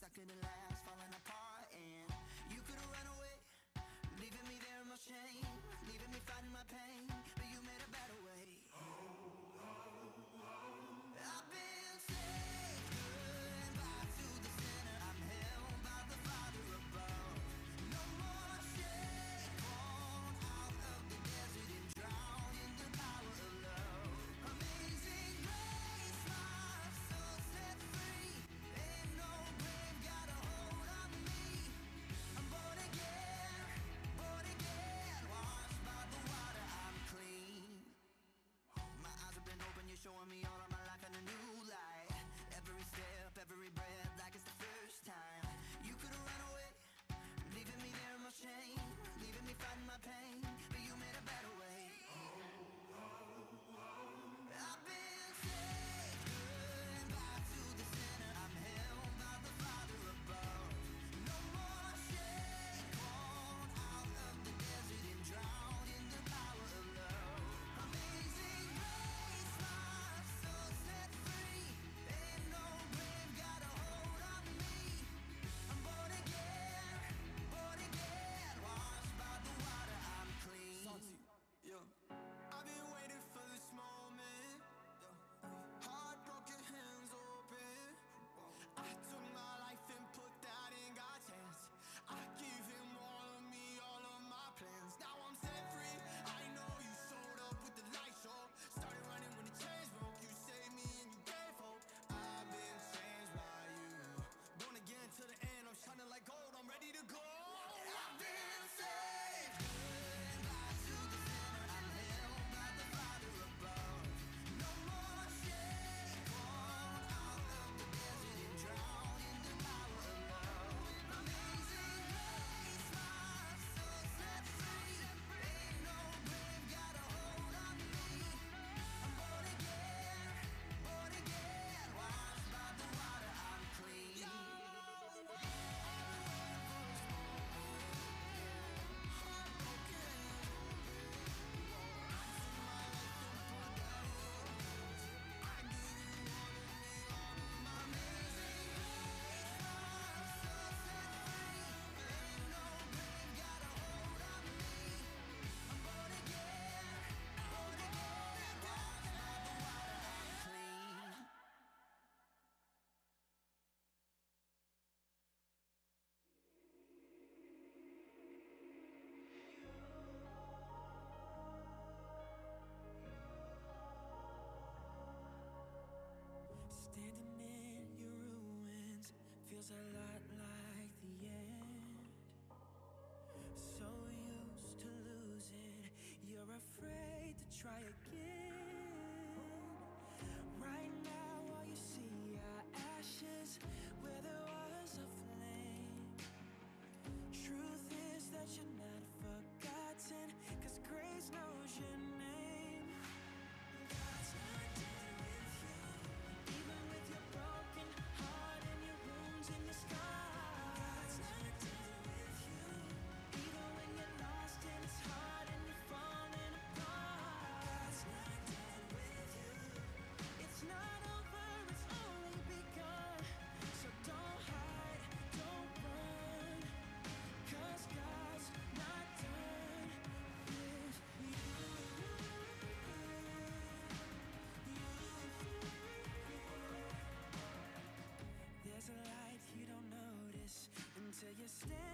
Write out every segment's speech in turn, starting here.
I couldn't last, falling apart. And you could've run away, leaving me there in my shame, leaving me fighting my pain. feels a lot till you stand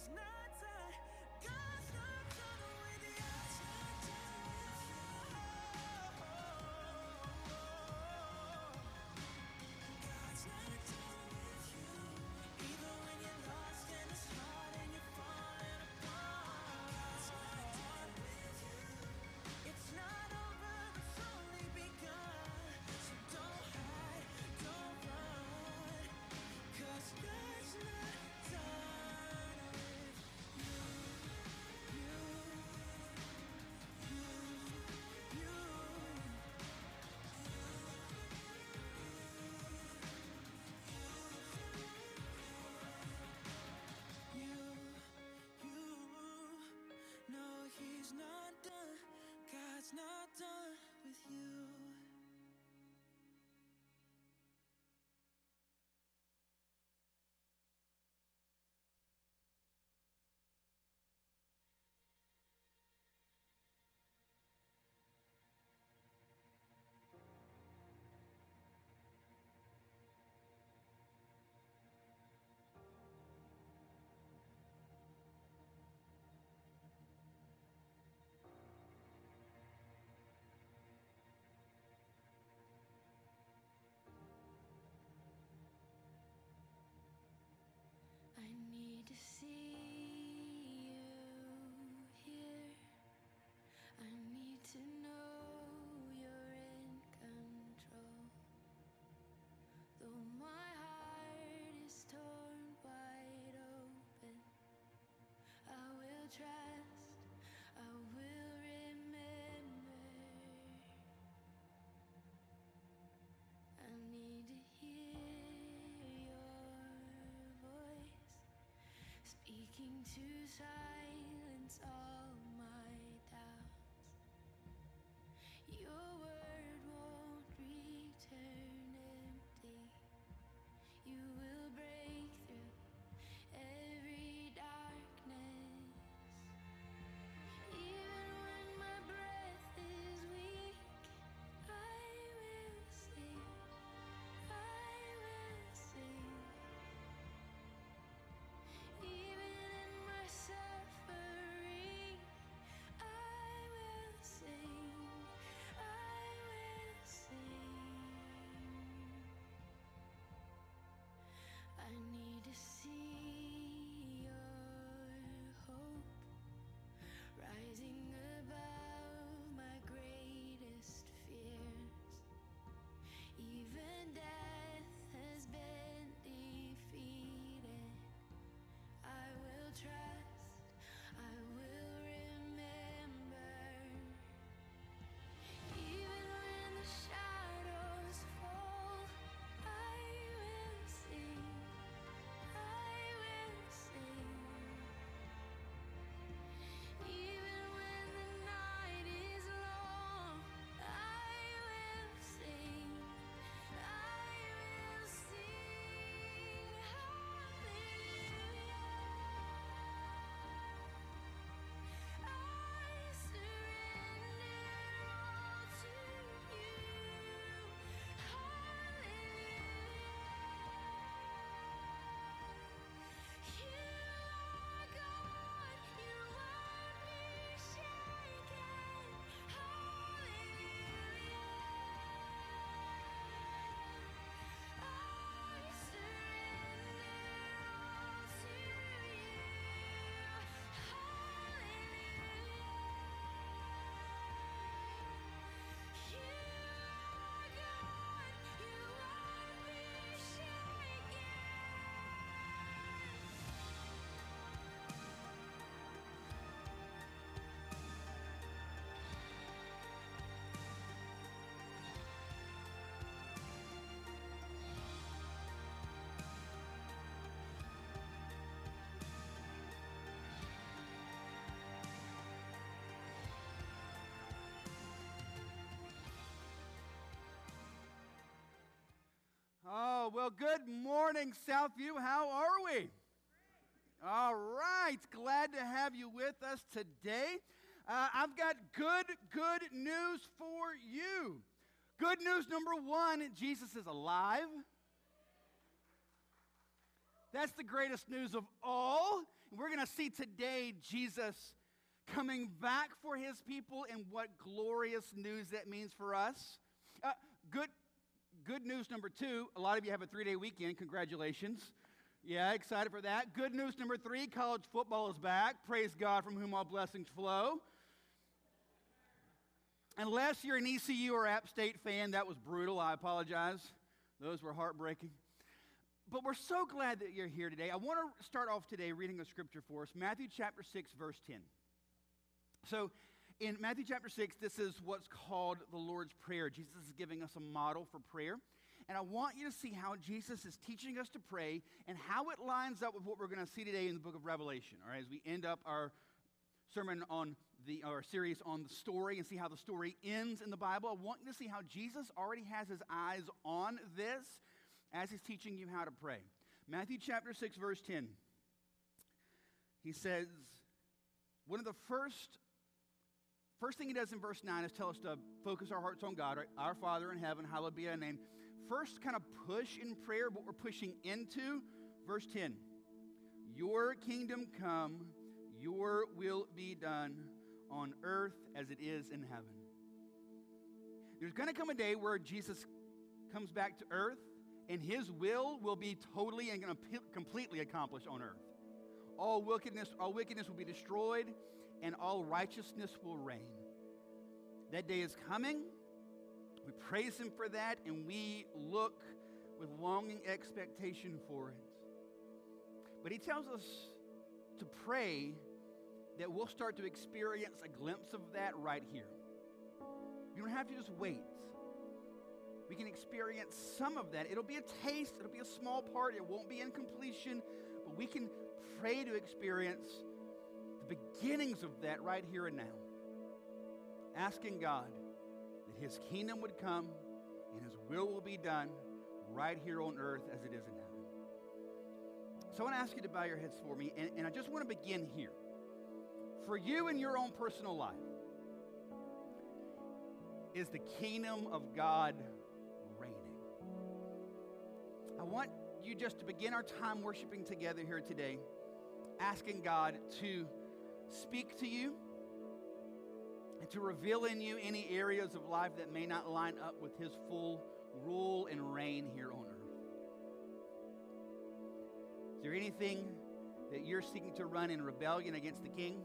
is not to see. taking two sides. Well, good morning, Southview. How are we? All right. Glad to have you with us today. Uh, I've got good, good news for you. Good news number one Jesus is alive. That's the greatest news of all. We're going to see today Jesus coming back for his people and what glorious news that means for us. Uh, good, good news number two a lot of you have a three day weekend. Congratulations. Yeah, excited for that. Good news number three college football is back. Praise God from whom all blessings flow. Unless you're an ECU or App State fan, that was brutal. I apologize. Those were heartbreaking. But we're so glad that you're here today. I want to start off today reading a scripture for us Matthew chapter 6, verse 10. So, in Matthew chapter 6, this is what's called the Lord's Prayer. Jesus is giving us a model for prayer. And I want you to see how Jesus is teaching us to pray and how it lines up with what we're going to see today in the book of Revelation. All right, as we end up our sermon on the our series on the story and see how the story ends in the Bible. I want you to see how Jesus already has his eyes on this as he's teaching you how to pray. Matthew chapter 6 verse 10. He says one of the first first thing he does in verse 9 is tell us to focus our hearts on God, right? Our Father in heaven, hallowed be thy name. First kind of push in prayer what we're pushing into verse 10. Your kingdom come, your will be done on earth as it is in heaven. There's going to come a day where Jesus comes back to earth and his will will be totally and completely accomplished on earth. All wickedness, all wickedness will be destroyed and all righteousness will reign. That day is coming. We praise him for that and we look with longing expectation for it. But he tells us to pray that we'll start to experience a glimpse of that right here. You don't have to just wait. We can experience some of that. It'll be a taste, it'll be a small part, it won't be in completion, but we can pray to experience beginnings of that right here and now. Asking God that His kingdom would come and His will will be done right here on earth as it is in heaven. So I want to ask you to bow your heads for me, and, and I just want to begin here for you in your own personal life is the kingdom of God reigning. I want you just to begin our time worshiping together here today, asking God to speak to you and to reveal in you any areas of life that may not line up with His full rule and reign here on earth. Is there anything that you're seeking to run in rebellion against the King?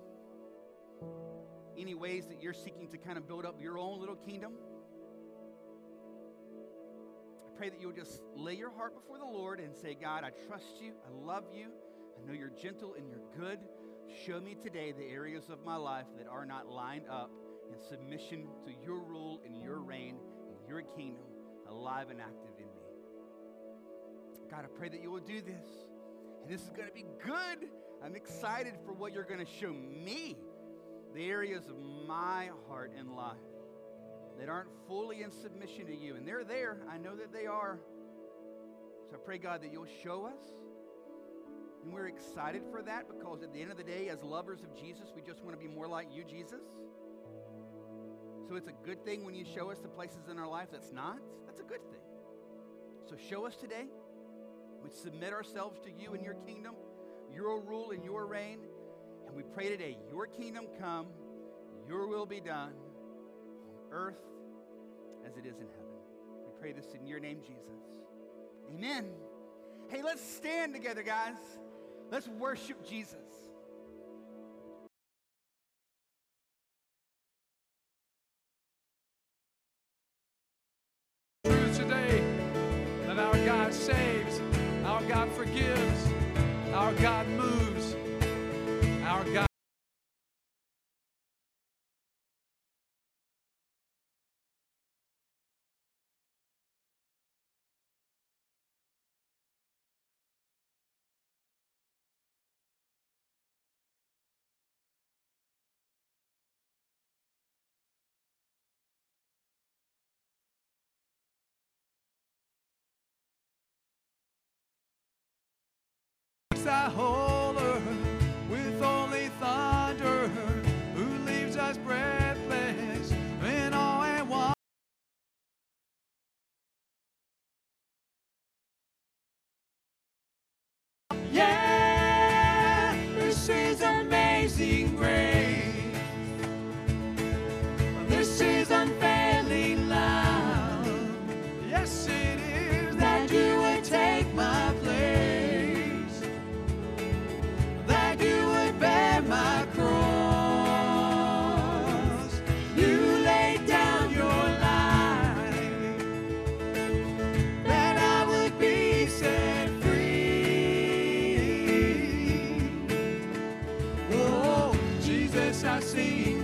Any ways that you're seeking to kind of build up your own little kingdom? I pray that you'll just lay your heart before the Lord and say, God, I trust you. I love you. I know you're gentle and you're good. Show me today the areas of my life that are not lined up in submission to your rule and your reign and your kingdom alive and active in me. God, I pray that you will do this. And this is going to be good. I'm excited for what you're going to show me the areas of my heart and life that aren't fully in submission to you. And they're there. I know that they are. So I pray, God, that you'll show us. And we're excited for that because at the end of the day, as lovers of Jesus, we just want to be more like you, Jesus. So it's a good thing when you show us the places in our life that's not. That's a good thing. So show us today. We submit ourselves to you and your kingdom, your rule and your reign. And we pray today, your kingdom come, your will be done on earth as it is in heaven. We pray this in your name, Jesus. Amen. Hey, let's stand together, guys. Let's worship Jesus. I see.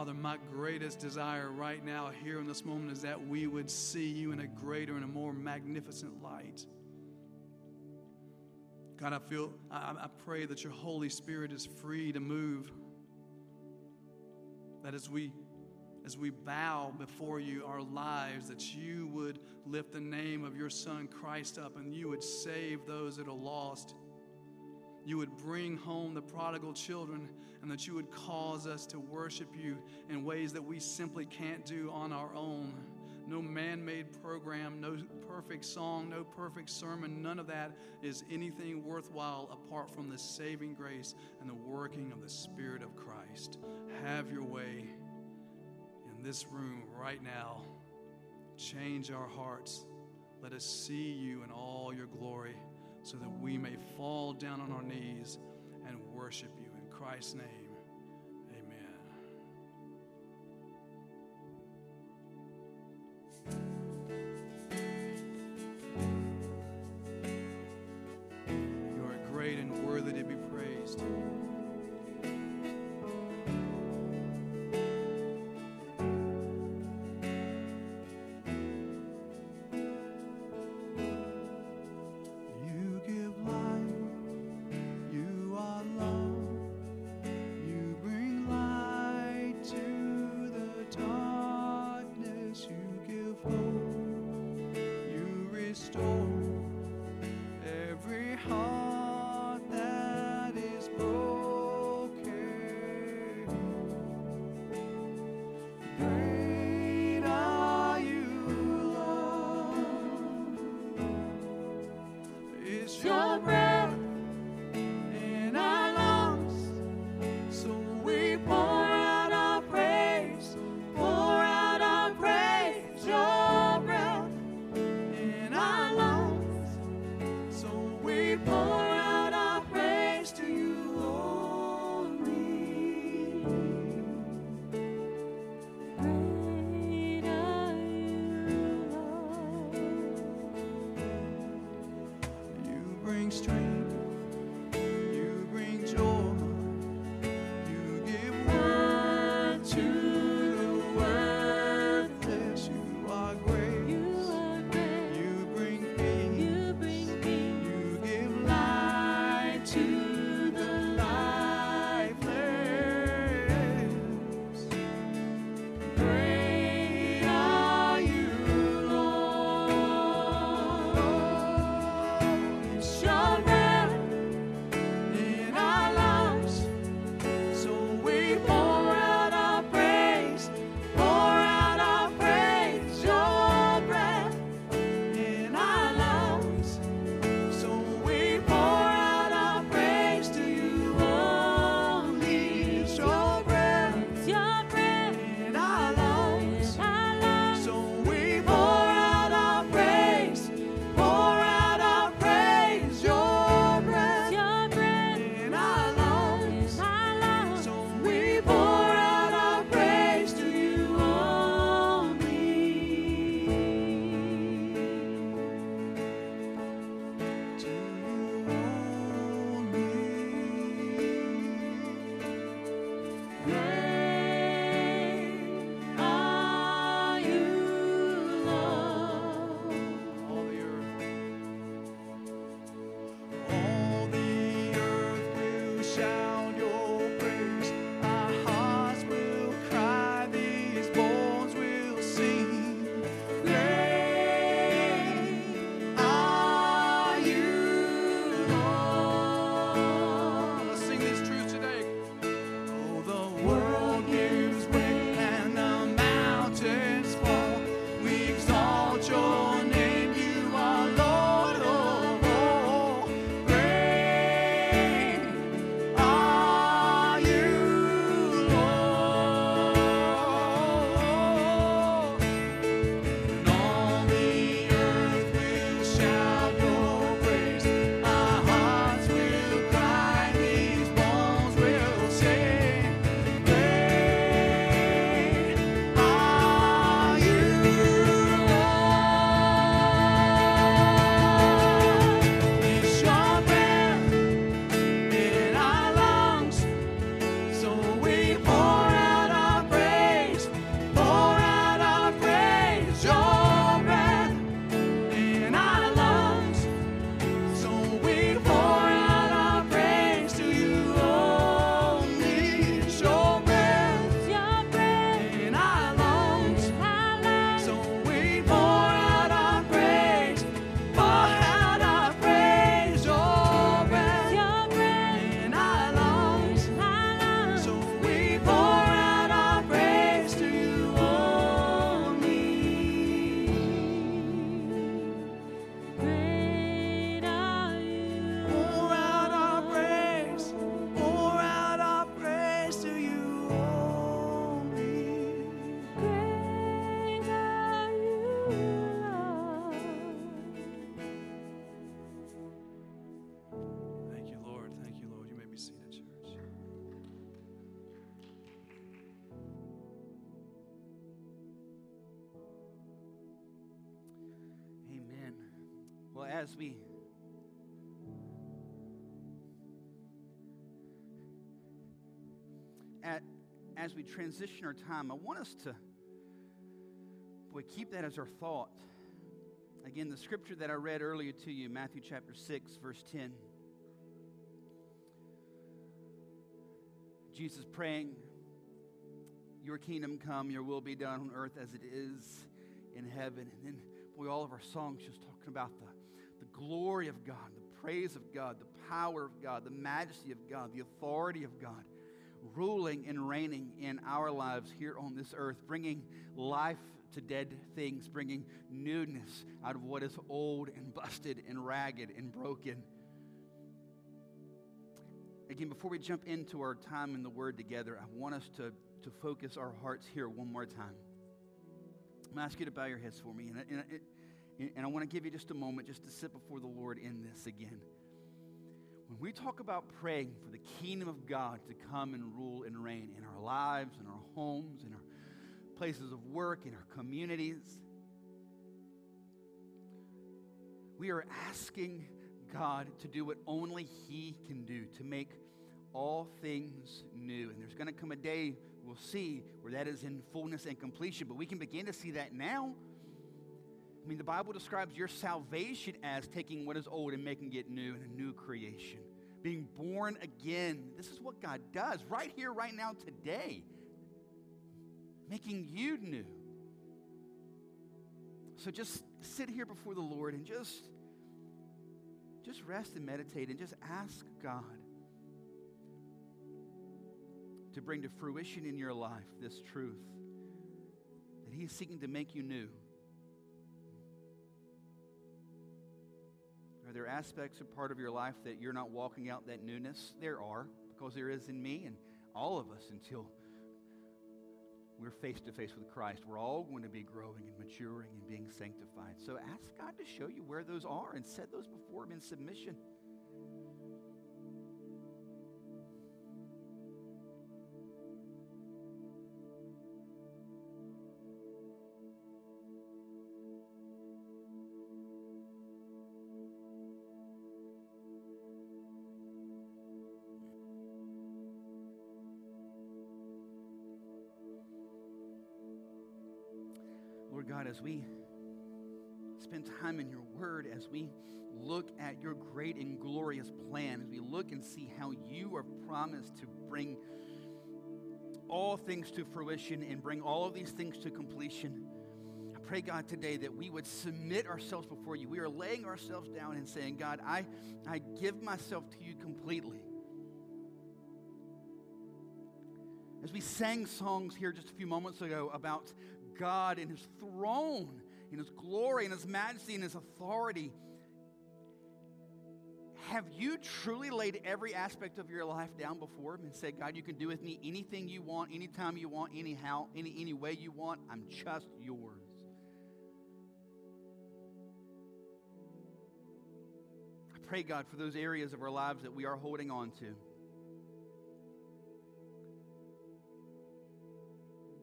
Father, my greatest desire right now, here in this moment, is that we would see you in a greater and a more magnificent light. God, I feel, I, I pray that your Holy Spirit is free to move. That as we as we bow before you our lives, that you would lift the name of your Son Christ up and you would save those that are lost. You would bring home the prodigal children and that you would cause us to worship you in ways that we simply can't do on our own. No man made program, no perfect song, no perfect sermon, none of that is anything worthwhile apart from the saving grace and the working of the Spirit of Christ. Have your way in this room right now. Change our hearts. Let us see you in all your glory so that we may fall down on our knees and worship you. In Christ's name, amen. As we at, as we transition our time, I want us to boy keep that as our thought. Again, the scripture that I read earlier to you, Matthew chapter 6, verse 10. Jesus praying, Your kingdom come, your will be done on earth as it is in heaven. And then, boy, all of our songs just talking about the glory of God, the praise of God, the power of God, the majesty of God, the authority of God, ruling and reigning in our lives here on this earth, bringing life to dead things, bringing newness out of what is old and busted and ragged and broken. Again, before we jump into our time in the Word together, I want us to, to focus our hearts here one more time. I'm going to ask you to bow your heads for me, and, and, and, and I want to give you just a moment just to sit before the Lord in this again. When we talk about praying for the kingdom of God to come and rule and reign in our lives, in our homes, in our places of work, in our communities, we are asking God to do what only He can do, to make all things new. And there's going to come a day we'll see where that is in fullness and completion, but we can begin to see that now. I mean, the Bible describes your salvation as taking what is old and making it new and a new creation. Being born again. This is what God does right here, right now, today. Making you new. So just sit here before the Lord and just just rest and meditate and just ask God to bring to fruition in your life this truth that He is seeking to make you new. Are there aspects of part of your life that you're not walking out that newness? There are, because there is in me and all of us until we're face to face with Christ. We're all going to be growing and maturing and being sanctified. So ask God to show you where those are and set those before Him in submission. At your great and glorious plan, as we look and see how you are promised to bring all things to fruition and bring all of these things to completion, I pray, God, today that we would submit ourselves before you. We are laying ourselves down and saying, God, I, I give myself to you completely. As we sang songs here just a few moments ago about God and his throne, in his glory, and his majesty, and his authority, have you truly laid every aspect of your life down before him and said, God, you can do with me anything you want, anytime you want, anyhow, any, any way you want? I'm just yours. I pray, God, for those areas of our lives that we are holding on to.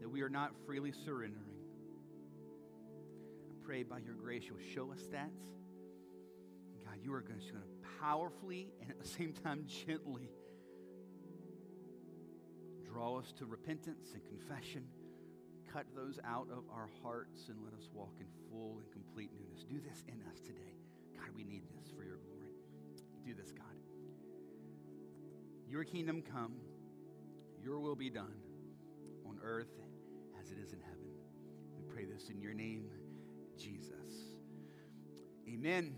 That we are not freely surrendering. I pray by your grace you'll show us that. You are going to powerfully and at the same time gently draw us to repentance and confession. Cut those out of our hearts and let us walk in full and complete newness. Do this in us today. God, we need this for your glory. Do this, God. Your kingdom come, your will be done on earth as it is in heaven. We pray this in your name, Jesus. Amen.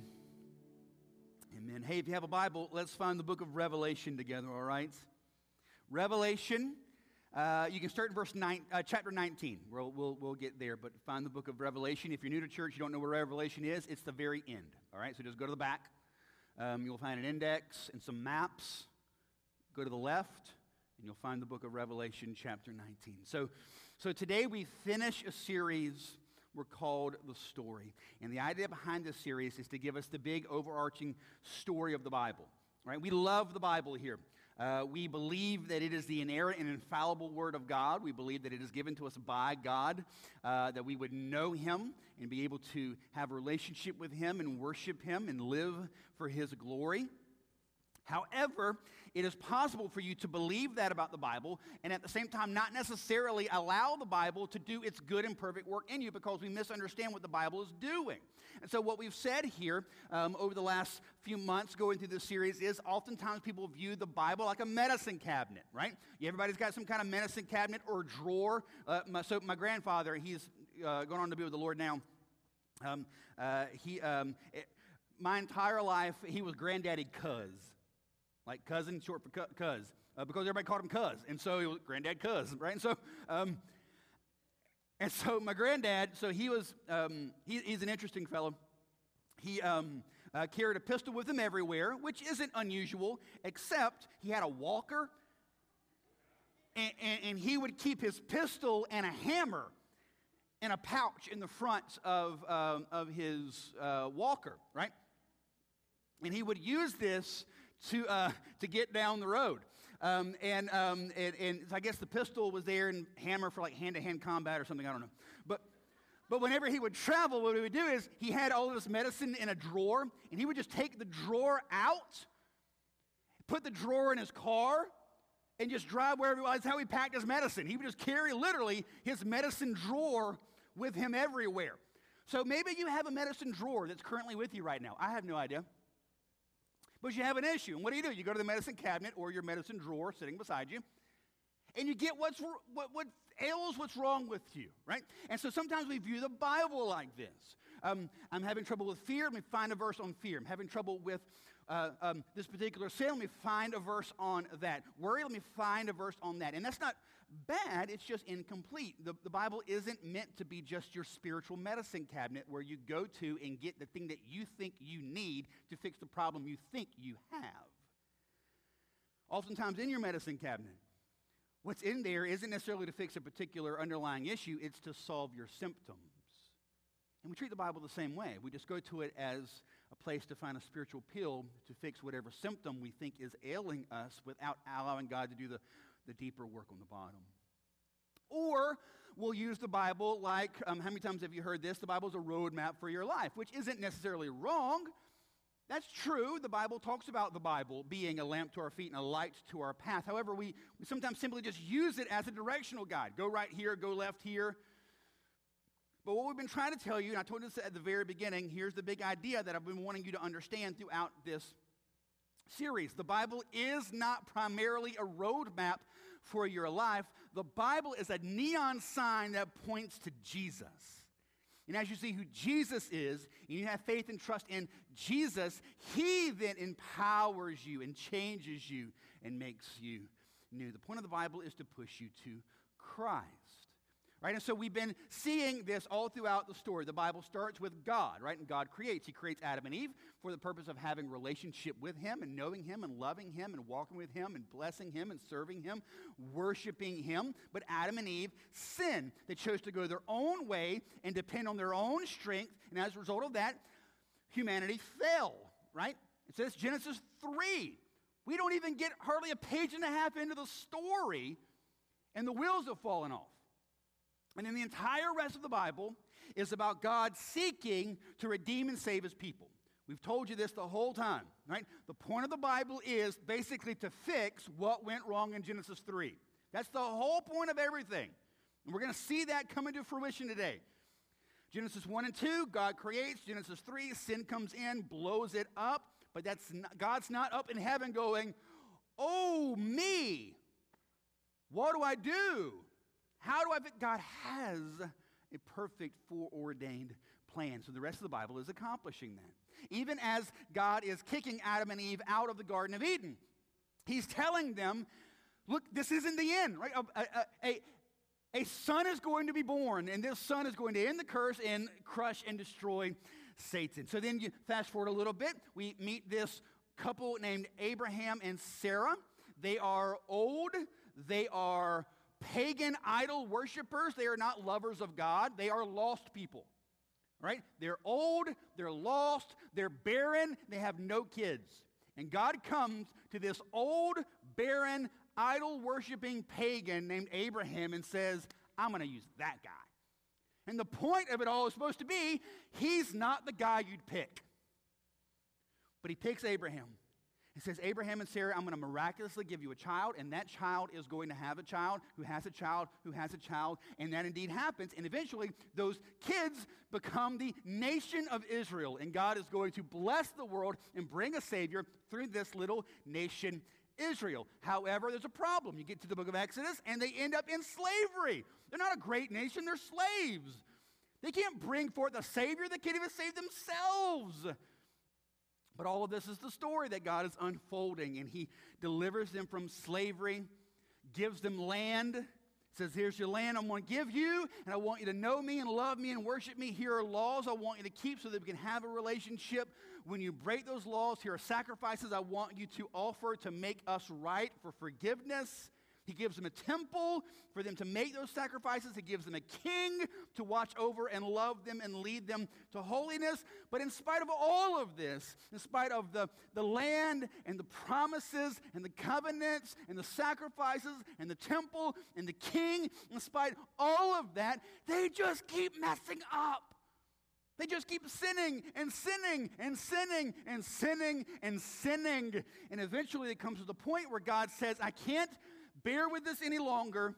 Amen. Hey, if you have a Bible, let's find the book of Revelation together, all right? Revelation, uh, you can start in verse nine, uh, chapter 19. We'll, we'll, we'll get there, but find the book of Revelation. If you're new to church, you don't know where Revelation is, it's the very end, all right? So just go to the back. Um, you'll find an index and some maps. Go to the left, and you'll find the book of Revelation, chapter 19. So, so today we finish a series we're called the story. And the idea behind this series is to give us the big overarching story of the Bible. Right? We love the Bible here. Uh, we believe that it is the inerrant and infallible Word of God. We believe that it is given to us by God, uh, that we would know Him and be able to have a relationship with Him and worship Him and live for His glory. However, it is possible for you to believe that about the Bible and at the same time not necessarily allow the Bible to do its good and perfect work in you because we misunderstand what the Bible is doing. And so, what we've said here um, over the last few months going through this series is oftentimes people view the Bible like a medicine cabinet, right? Everybody's got some kind of medicine cabinet or drawer. Uh, my, so, my grandfather, he's uh, going on to be with the Lord now. Um, uh, he, um, it, my entire life, he was granddaddy cuz like cousin, short for cuz, uh, because everybody called him cuz, and so he was granddad cuz, right? And so, um, and so my granddad, so he was, um, he, he's an interesting fellow. He um, uh, carried a pistol with him everywhere, which isn't unusual, except he had a walker, and, and, and he would keep his pistol and a hammer in a pouch in the front of, um, of his uh, walker, right? And he would use this to, uh, to get down the road. Um, and, um, and, and I guess the pistol was there and hammer for like hand to hand combat or something, I don't know. But, but whenever he would travel, what he would do is he had all of his medicine in a drawer, and he would just take the drawer out, put the drawer in his car, and just drive wherever. he That's how he packed his medicine. He would just carry literally his medicine drawer with him everywhere. So maybe you have a medicine drawer that's currently with you right now. I have no idea. But you have an issue. And what do you do? You go to the medicine cabinet or your medicine drawer sitting beside you, and you get what's, what, what ails what's wrong with you, right? And so sometimes we view the Bible like this. Um, I'm having trouble with fear. Let me find a verse on fear. I'm having trouble with uh, um, this particular sin. Let me find a verse on that. Worry. Let me find a verse on that. And that's not bad. It's just incomplete. The, the Bible isn't meant to be just your spiritual medicine cabinet where you go to and get the thing that you think you need to fix the problem you think you have. Oftentimes in your medicine cabinet, what's in there isn't necessarily to fix a particular underlying issue, it's to solve your symptoms. And we treat the Bible the same way. We just go to it as a place to find a spiritual pill to fix whatever symptom we think is ailing us without allowing God to do the, the deeper work on the bottom. Or we'll use the Bible like, um, how many times have you heard this? The Bible is a roadmap for your life, which isn't necessarily wrong. That's true. The Bible talks about the Bible being a lamp to our feet and a light to our path. However, we, we sometimes simply just use it as a directional guide. Go right here, go left here. But what we've been trying to tell you, and I told you this at the very beginning, here's the big idea that I've been wanting you to understand throughout this series. The Bible is not primarily a roadmap for your life, the Bible is a neon sign that points to Jesus. And as you see who Jesus is, and you have faith and trust in Jesus, He then empowers you and changes you and makes you new. The point of the Bible is to push you to Christ. Right? And so we've been seeing this all throughout the story. The Bible starts with God, right? And God creates. He creates Adam and Eve for the purpose of having relationship with him and knowing him and loving him and walking with him and blessing him and serving him, worshiping him. But Adam and Eve sinned. They chose to go their own way and depend on their own strength. And as a result of that, humanity fell, right? It says Genesis 3. We don't even get hardly a page and a half into the story, and the wheels have fallen off. And then the entire rest of the Bible is about God seeking to redeem and save his people. We've told you this the whole time, right? The point of the Bible is basically to fix what went wrong in Genesis 3. That's the whole point of everything. And we're going to see that come into fruition today. Genesis 1 and 2, God creates. Genesis 3, sin comes in, blows it up. But that's not, God's not up in heaven going, oh, me. What do I do? How do I fit? God has a perfect foreordained plan. So the rest of the Bible is accomplishing that. Even as God is kicking Adam and Eve out of the Garden of Eden, He's telling them, look, this isn't the end, right? A, a, a, a son is going to be born, and this son is going to end the curse and crush and destroy Satan. So then you fast forward a little bit, we meet this couple named Abraham and Sarah. They are old, they are pagan idol worshippers. They are not lovers of God, they are lost people. Right? They're old, they're lost, they're barren, they have no kids. And God comes to this old, barren, idol worshiping pagan named Abraham and says, I'm going to use that guy. And the point of it all is supposed to be he's not the guy you'd pick. But he picks Abraham. He says, Abraham and Sarah, I'm going to miraculously give you a child, and that child is going to have a child who has a child who has a child, and that indeed happens. And eventually, those kids become the nation of Israel, and God is going to bless the world and bring a Savior through this little nation, Israel. However, there's a problem. You get to the book of Exodus, and they end up in slavery. They're not a great nation, they're slaves. They can't bring forth a Savior, they can't even save themselves. But all of this is the story that God is unfolding, and He delivers them from slavery, gives them land, says, Here's your land I'm going to give you, and I want you to know me and love me and worship me. Here are laws I want you to keep so that we can have a relationship. When you break those laws, here are sacrifices I want you to offer to make us right for forgiveness. He gives them a temple for them to make those sacrifices. He gives them a king to watch over and love them and lead them to holiness. But in spite of all of this, in spite of the, the land and the promises and the covenants and the sacrifices and the temple and the king, in spite of all of that, they just keep messing up. They just keep sinning and sinning and sinning and sinning and sinning. And eventually it comes to the point where God says, I can't bear with this any longer.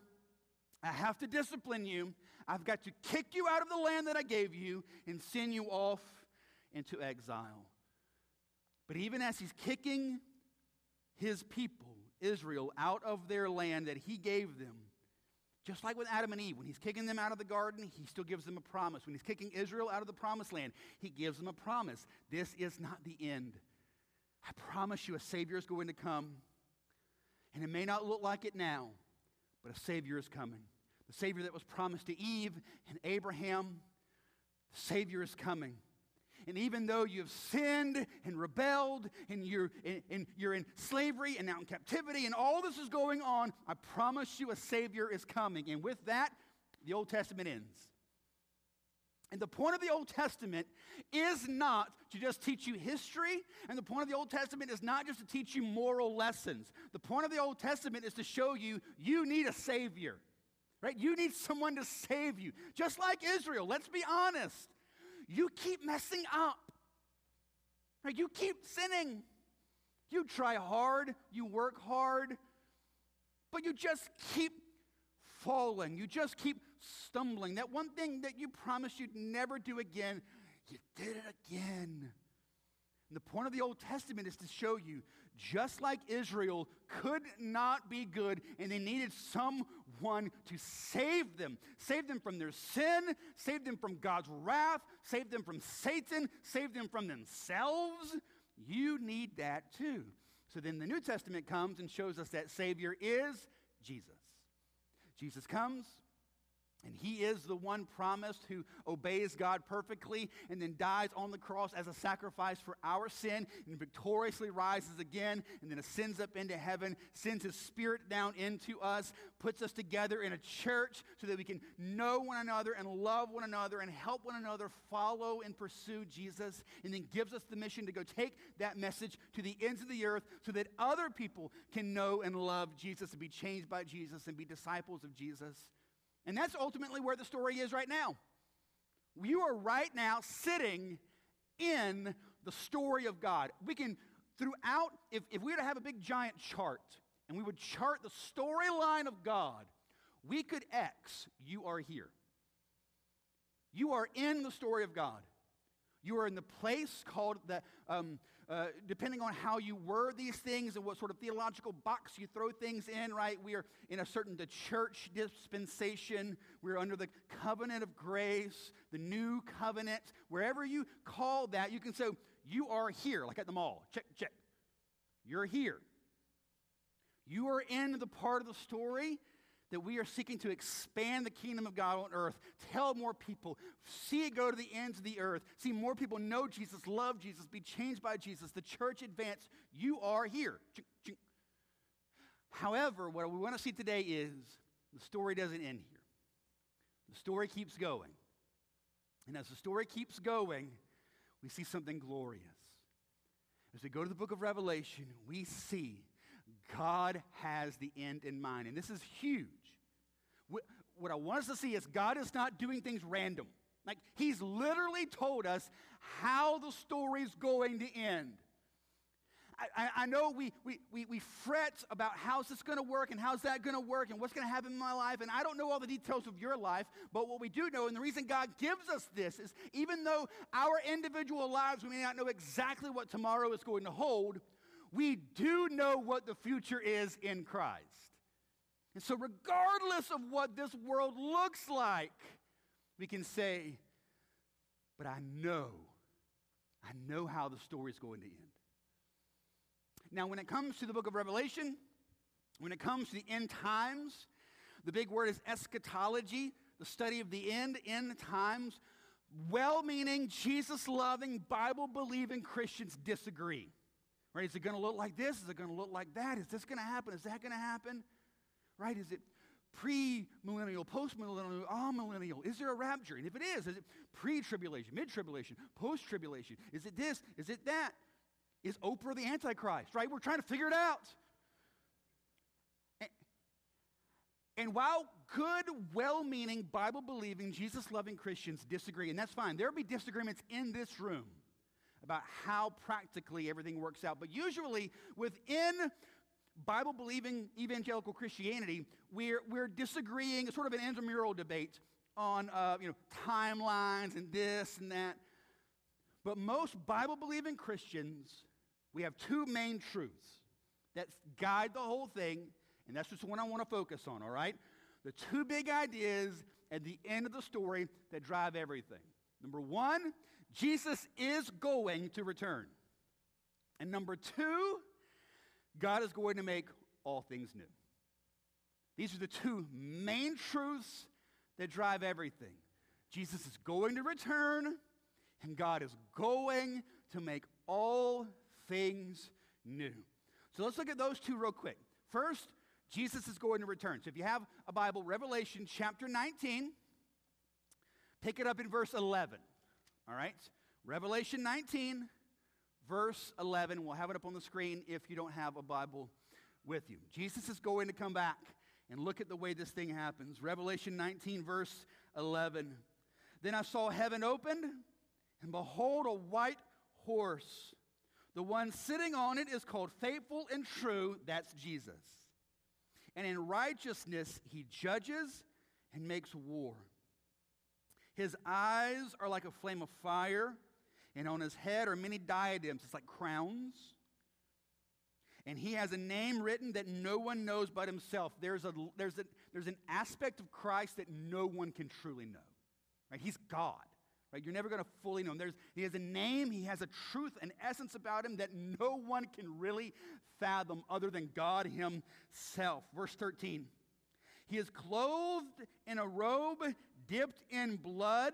I have to discipline you. I've got to kick you out of the land that I gave you and send you off into exile. But even as he's kicking his people, Israel, out of their land that he gave them, just like with Adam and Eve, when he's kicking them out of the garden, he still gives them a promise. When he's kicking Israel out of the promised land, he gives them a promise. This is not the end. I promise you, a Savior is going to come. And it may not look like it now, but a Savior is coming. The Savior that was promised to Eve and Abraham, the Savior is coming. And even though you've sinned and rebelled and you're in, and you're in slavery and now in captivity and all this is going on, I promise you a Savior is coming. And with that, the Old Testament ends. And the point of the Old Testament is not to just teach you history, and the point of the Old Testament is not just to teach you moral lessons. The point of the Old Testament is to show you you need a Savior, right? You need someone to save you. Just like Israel, let's be honest. You keep messing up, right? You keep sinning. You try hard, you work hard, but you just keep falling. You just keep stumbling. That one thing that you promised you'd never do again, you did it again. And the point of the Old Testament is to show you, just like Israel could not be good and they needed someone to save them, save them from their sin, save them from God's wrath, save them from Satan, save them from themselves. You need that too. So then the New Testament comes and shows us that Savior is Jesus. Jesus comes, and he is the one promised who obeys God perfectly and then dies on the cross as a sacrifice for our sin and victoriously rises again and then ascends up into heaven, sends his spirit down into us, puts us together in a church so that we can know one another and love one another and help one another follow and pursue Jesus, and then gives us the mission to go take that message to the ends of the earth so that other people can know and love Jesus and be changed by Jesus and be disciples of Jesus. And that's ultimately where the story is right now. You are right now sitting in the story of God. We can, throughout, if, if we were to have a big giant chart and we would chart the storyline of God, we could X, you are here. You are in the story of God. You are in the place called the, um, uh, depending on how you word these things and what sort of theological box you throw things in, right? We are in a certain the church dispensation. We're under the covenant of grace, the new covenant. Wherever you call that, you can say, you are here, like at the mall. Check, check. You're here. You are in the part of the story that we are seeking to expand the kingdom of God on earth, tell more people, see it go to the ends of the earth, see more people know Jesus, love Jesus, be changed by Jesus, the church advance. You are here. However, what we want to see today is the story doesn't end here. The story keeps going. And as the story keeps going, we see something glorious. as we go to the book of Revelation, we see God has the end in mind. And this is huge. What, I want us to see is God is not doing things random. Like, He's literally told us how the story's going to end. I, I, I know we, we, we, we fret about how's this going to work and how's that going to work and what's going to happen in my life. And I don't know all the details of your life, but what we do know, and the reason God gives us this is even though our individual lives, we may not know exactly what tomorrow is going to hold, we do know what the future is in Christ. And so, regardless of what this world looks like, we can say, but I know, I know how the story is going to end. Now, when it comes to the book of Revelation, when it comes to the end times, the big word is eschatology, the study of the end, end times. Well meaning, Jesus loving, Bible believing Christians disagree. Right? Is it going to look like this? Is it going to look like that? Is this going to happen? Is that going to happen? Right? Is it pre millennial, post millennial, amillennial? Is there a rapture? And if it is, is it pre tribulation, mid tribulation, post tribulation? Is it this? Is it that? Is Oprah the Antichrist? Right? We're trying to figure it out. And, and while good, well meaning, Bible believing, Jesus loving Christians disagree, and that's fine, there'll be disagreements in this room about how practically everything works out. But usually within Bible believing evangelical Christianity, we're, we're disagreeing, sort of an intramural debate on uh, you know, timelines and this and that. But most Bible believing Christians, we have two main truths that guide the whole thing, and that's just the one I want to focus on, all right? The two big ideas at the end of the story that drive everything. Number one, Jesus is going to return. And number two, God is going to make all things new. These are the two main truths that drive everything. Jesus is going to return, and God is going to make all things new. So let's look at those two real quick. First, Jesus is going to return. So if you have a Bible, Revelation chapter 19, pick it up in verse 11. All right? Revelation 19, verse 11. We'll have it up on the screen if you don't have a Bible with you. Jesus is going to come back and look at the way this thing happens. Revelation 19, verse 11. Then I saw heaven opened, and behold, a white horse. The one sitting on it is called faithful and true. That's Jesus. And in righteousness he judges and makes war. His eyes are like a flame of fire, and on his head are many diadems. It's like crowns. And he has a name written that no one knows but himself. There's, a, there's, a, there's an aspect of Christ that no one can truly know. Right? He's God. Right? You're never going to fully know him. There's, he has a name, he has a truth, an essence about him that no one can really fathom other than God himself. Verse 13. He is clothed in a robe dipped in blood,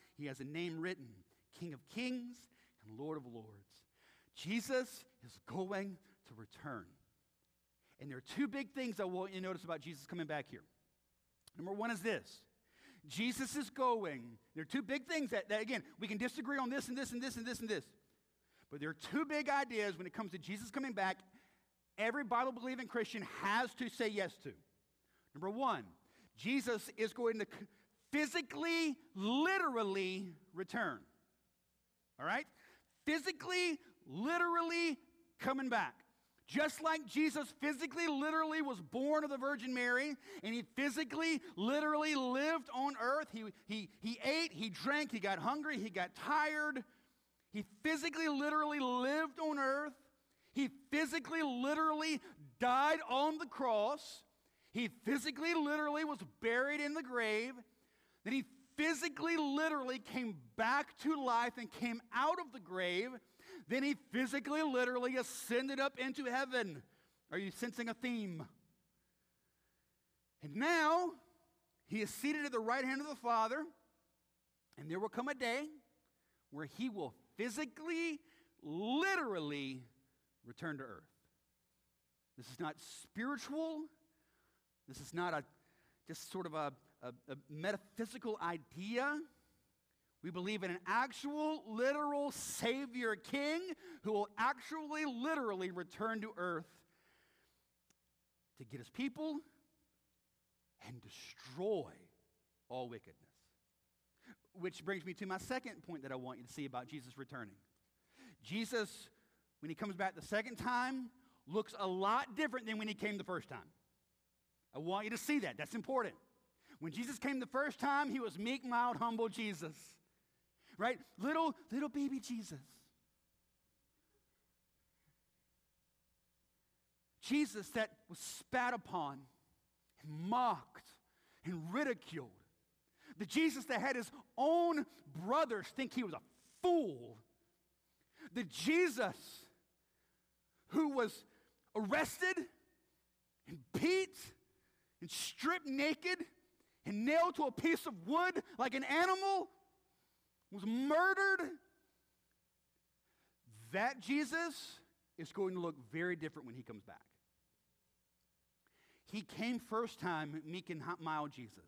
he has a name written King of Kings and Lord of Lords. Jesus is going to return. And there are two big things I want you to notice about Jesus coming back here. Number one is this Jesus is going. There are two big things that, that, again, we can disagree on this and this and this and this and this. But there are two big ideas when it comes to Jesus coming back, every Bible believing Christian has to say yes to. Number one, Jesus is going to physically, literally return. All right? Physically, literally coming back. Just like Jesus physically, literally was born of the Virgin Mary, and he physically, literally lived on earth. He, he, he ate, he drank, he got hungry, he got tired. He physically, literally lived on earth. He physically, literally died on the cross. He physically, literally was buried in the grave. Then he physically, literally came back to life and came out of the grave. Then he physically, literally ascended up into heaven. Are you sensing a theme? And now he is seated at the right hand of the Father, and there will come a day where he will physically, literally return to earth. This is not spiritual. This is not a just sort of a, a, a metaphysical idea. We believe in an actual, literal Savior King who will actually, literally return to earth to get his people and destroy all wickedness. Which brings me to my second point that I want you to see about Jesus returning. Jesus, when he comes back the second time, looks a lot different than when he came the first time. I want you to see that. That's important. When Jesus came the first time, he was meek, mild, humble Jesus. Right? Little, little baby Jesus. Jesus that was spat upon and mocked and ridiculed. The Jesus that had his own brothers think he was a fool. The Jesus who was arrested and beat and stripped naked and nailed to a piece of wood like an animal, was murdered. That Jesus is going to look very different when he comes back. He came first time, meek and mild Jesus.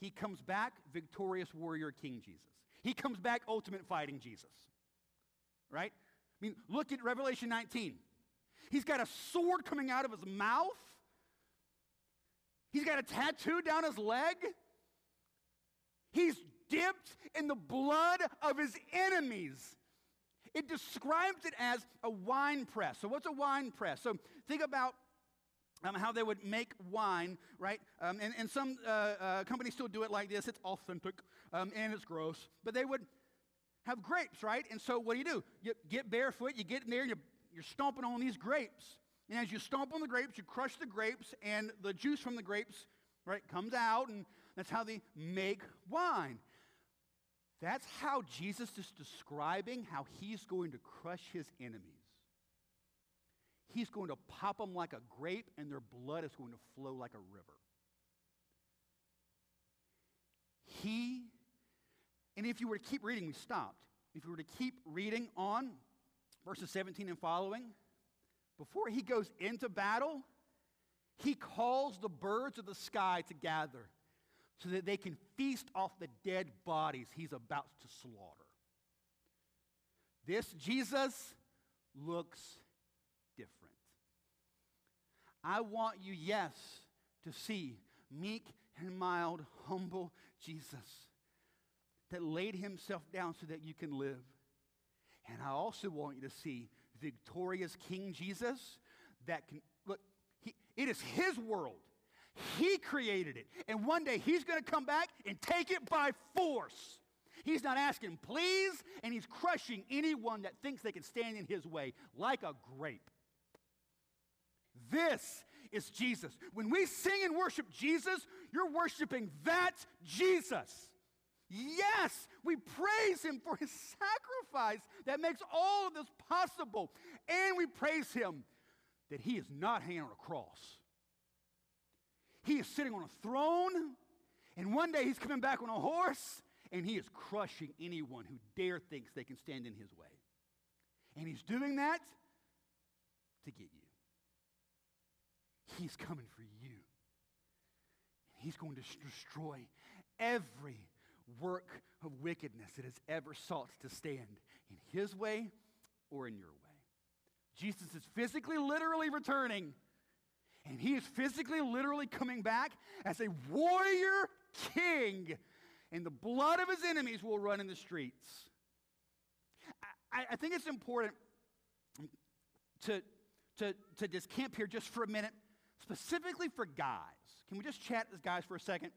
He comes back, victorious warrior king Jesus. He comes back, ultimate fighting Jesus. Right? I mean, look at Revelation 19. He's got a sword coming out of his mouth. He's got a tattoo down his leg. He's dipped in the blood of his enemies. It describes it as a wine press. So, what's a wine press? So, think about um, how they would make wine, right? Um, and, and some uh, uh, companies still do it like this. It's authentic um, and it's gross. But they would have grapes, right? And so, what do you do? You get barefoot, you get in there, you, you're stomping on these grapes. And as you stomp on the grapes, you crush the grapes, and the juice from the grapes, right, comes out, and that's how they make wine. That's how Jesus is describing how he's going to crush his enemies. He's going to pop them like a grape, and their blood is going to flow like a river. He, and if you were to keep reading, we stopped. If you were to keep reading on verses 17 and following, before he goes into battle, he calls the birds of the sky to gather so that they can feast off the dead bodies he's about to slaughter. This Jesus looks different. I want you, yes, to see meek and mild, humble Jesus that laid himself down so that you can live. And I also want you to see victorious King Jesus that can, look, he, it is his world. He created it. And one day he's going to come back and take it by force. He's not asking please, and he's crushing anyone that thinks they can stand in his way like a grape. This is Jesus. When we sing and worship Jesus, you're worshiping that Jesus. Yes, we praise him for his sacrifice that makes all of this possible. And we praise him that he is not hanging on a cross. He is sitting on a throne, and one day he's coming back on a horse, and he is crushing anyone who dare thinks they can stand in his way. And he's doing that to get you. He's coming for you. He's going to destroy every work of wickedness that has ever sought to stand in his way or in your way. Jesus is physically, literally returning, and he is physically, literally coming back as a warrior king, and the blood of his enemies will run in the streets. I, I think it's important to, to, to just camp here just for a minute, specifically for guys. Can we just chat as guys for a second?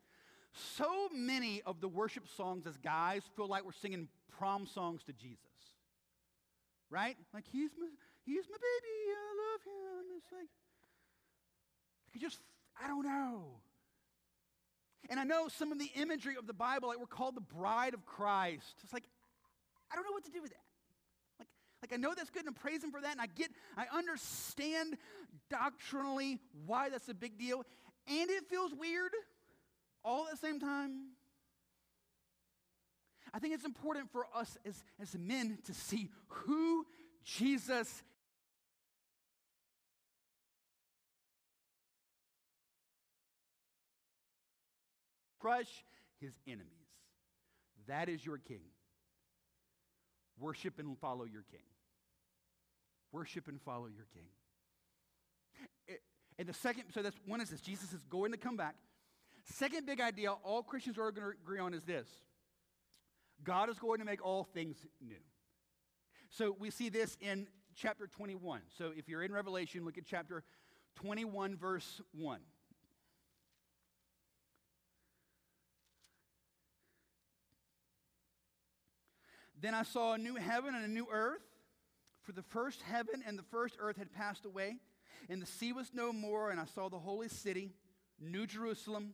So many of the worship songs as guys feel like we're singing prom songs to Jesus. Right? Like, he's my, he's my baby, I love him. It's like, you just, I don't know. And I know some of the imagery of the Bible, like we're called the bride of Christ. It's like, I don't know what to do with that. Like, like I know that's good and I praise Him for that. And I get, I understand doctrinally why that's a big deal. And it feels weird all at the same time. I think it's important for us as, as men to see who Jesus crush his enemies. That is your king. Worship and follow your king. Worship and follow your king. It- and the second, so that's one is this Jesus is going to come back. Second big idea all Christians are going to agree on is this God is going to make all things new. So we see this in chapter 21. So if you're in Revelation, look at chapter 21, verse 1. Then I saw a new heaven and a new earth, for the first heaven and the first earth had passed away, and the sea was no more, and I saw the holy city, New Jerusalem,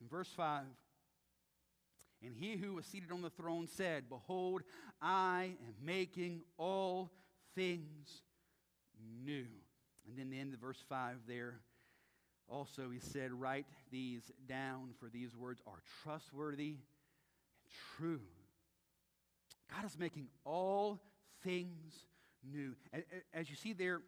In verse 5, and he who was seated on the throne said, Behold, I am making all things new. And then the end of verse 5 there, also he said, Write these down, for these words are trustworthy and true. God is making all things new. As you see there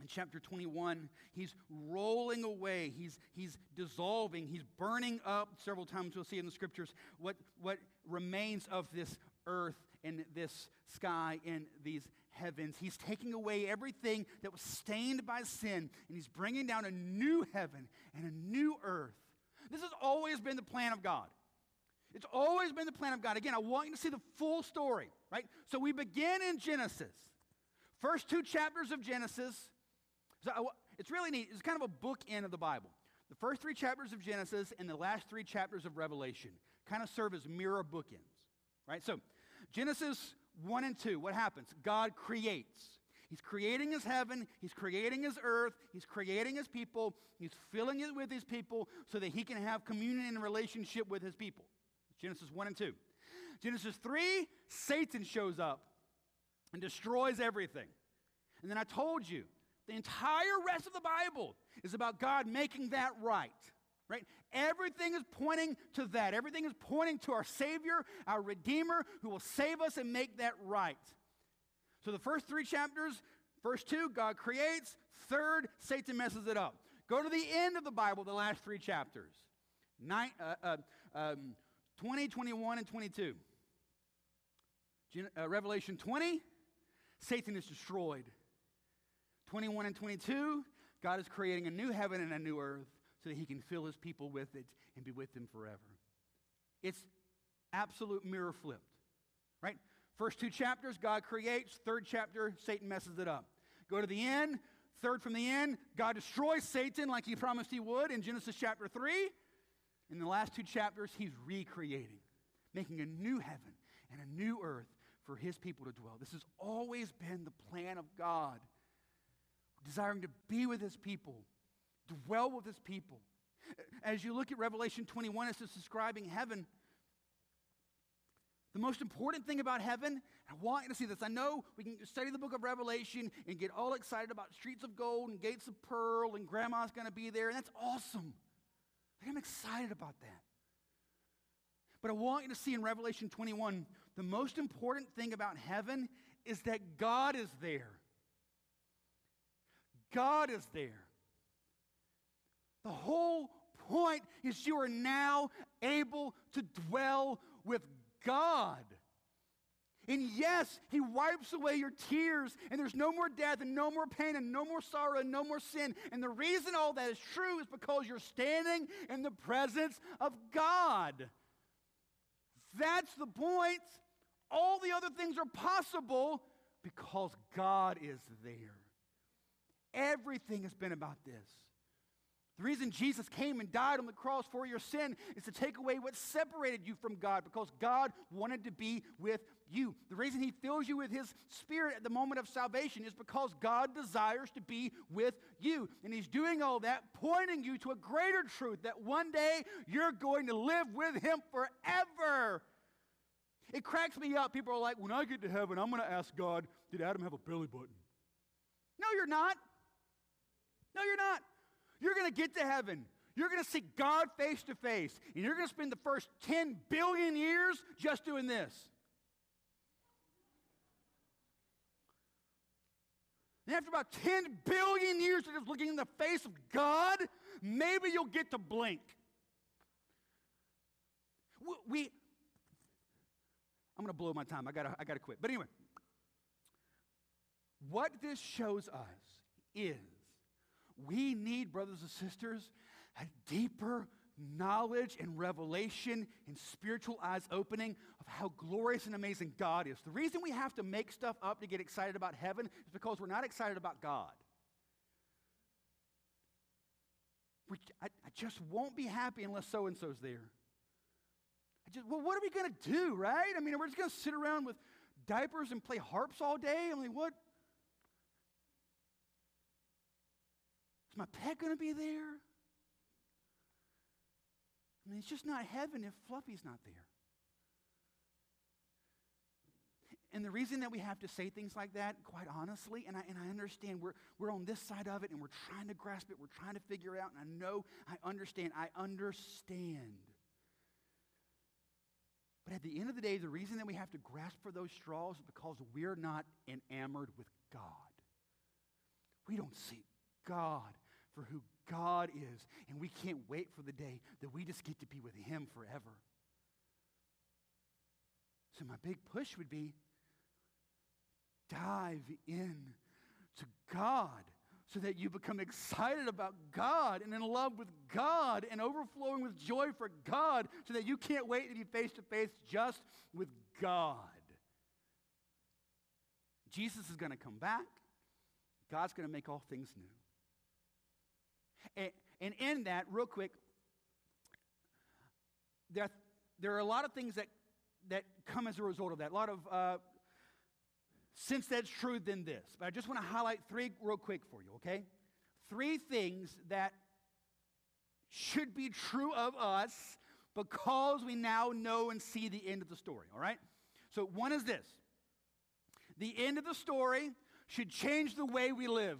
in chapter 21, he's rolling away, he's, he's dissolving, he's burning up. Several times we'll see in the scriptures what, what remains of this earth and this sky and these heavens. He's taking away everything that was stained by sin, and he's bringing down a new heaven and a new earth. This has always been the plan of God. It's always been the plan of God. Again, I want you to see the full story, right? So we begin in Genesis. First two chapters of Genesis. So it's really neat. It's kind of a bookend of the Bible. The first three chapters of Genesis and the last three chapters of Revelation kind of serve as mirror bookends, right? So Genesis 1 and 2, what happens? God creates. He's creating his heaven, he's creating his earth, he's creating his people, he's filling it with his people so that he can have communion and relationship with his people. Genesis 1 and 2. Genesis 3, Satan shows up and destroys everything. And then I told you, the entire rest of the Bible is about God making that right. Right? Everything is pointing to that. Everything is pointing to our Savior, our Redeemer, who will save us and make that right. So the first three chapters, first two, God creates. Third, Satan messes it up. Go to the end of the Bible, the last three chapters Nine, uh, uh, um, 20, 21, and 22. Gen- uh, Revelation 20, Satan is destroyed. 21 and 22, God is creating a new heaven and a new earth so that he can fill his people with it and be with them forever. It's absolute mirror flipped, right? First two chapters, God creates. Third chapter, Satan messes it up. Go to the end. Third from the end, God destroys Satan like he promised he would in Genesis chapter 3. In the last two chapters, he's recreating, making a new heaven and a new earth for his people to dwell. This has always been the plan of God, desiring to be with his people, dwell with his people. As you look at Revelation 21, as it's describing heaven. The most important thing about heaven, I want you to see this. I know we can study the book of Revelation and get all excited about streets of gold and gates of pearl and grandma's going to be there, and that's awesome. I'm excited about that. But I want you to see in Revelation 21 the most important thing about heaven is that God is there. God is there. The whole point is you are now able to dwell with God. And yes, He wipes away your tears, and there's no more death, and no more pain, and no more sorrow, and no more sin. And the reason all that is true is because you're standing in the presence of God. That's the point. All the other things are possible because God is there. Everything has been about this. The reason Jesus came and died on the cross for your sin is to take away what separated you from God because God wanted to be with you. The reason He fills you with His Spirit at the moment of salvation is because God desires to be with you. And He's doing all that, pointing you to a greater truth that one day you're going to live with Him forever. It cracks me up. People are like, when I get to heaven, I'm going to ask God, did Adam have a belly button? No, you're not. No, you're not. You're going to get to heaven. You're going to see God face to face. And you're going to spend the first 10 billion years just doing this. And after about 10 billion years of just looking in the face of God, maybe you'll get to blink. We, we I'm going to blow my time. I got to I got to quit. But anyway, what this shows us is we need, brothers and sisters, a deeper knowledge and revelation and spiritual eyes opening of how glorious and amazing God is. The reason we have to make stuff up to get excited about heaven is because we're not excited about God. I, I just won't be happy unless so and so's there. I just, well, what are we going to do, right? I mean, we're just going to sit around with diapers and play harps all day? I mean, what? Is my pet going to be there? I mean, it's just not heaven if Fluffy's not there. And the reason that we have to say things like that, quite honestly, and I, and I understand we're, we're on this side of it and we're trying to grasp it, we're trying to figure it out, and I know, I understand, I understand. But at the end of the day, the reason that we have to grasp for those straws is because we're not enamored with God. We don't see God for who God is, and we can't wait for the day that we just get to be with Him forever. So, my big push would be dive in to God so that you become excited about God and in love with God and overflowing with joy for God so that you can't wait to be face to face just with God. Jesus is going to come back. God's going to make all things new. And, in that, real quick, there, there are a lot of things that, that come as a result of that. A lot of, uh, since that's true, then this. But I just want to highlight three real quick for you, okay? Three things that should be true of us because we now know and see the end of the story, all right? So, one is this the end of the story should change the way we live.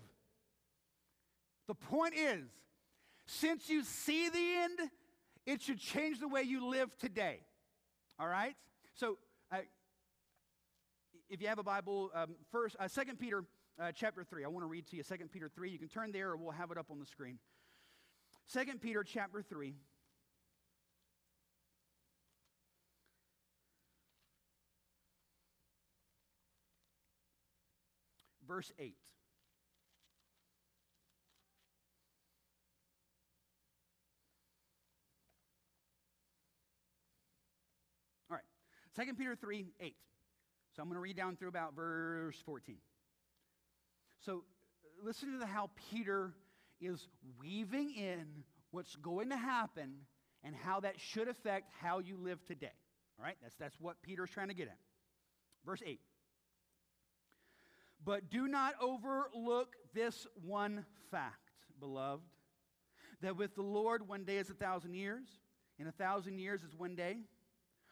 The point is, since you see the end, it should change the way you live today. All right? So, uh, if you have a Bible, um, first, uh, 2 Peter uh, chapter 3. I want to read to you 2 Peter 3. You can turn there or we'll have it up on the screen. 2 Peter chapter 3. Verse 8. All right. 2 Peter 3 8. So I'm going to read down through about verse 14. So listen to the, how Peter is weaving in what's going to happen and how that should affect how you live today. All right? That's, that's what Peter's trying to get at. Verse 8. But do not overlook this one fact, beloved, that with the Lord one day is a thousand years, and a thousand years is one day.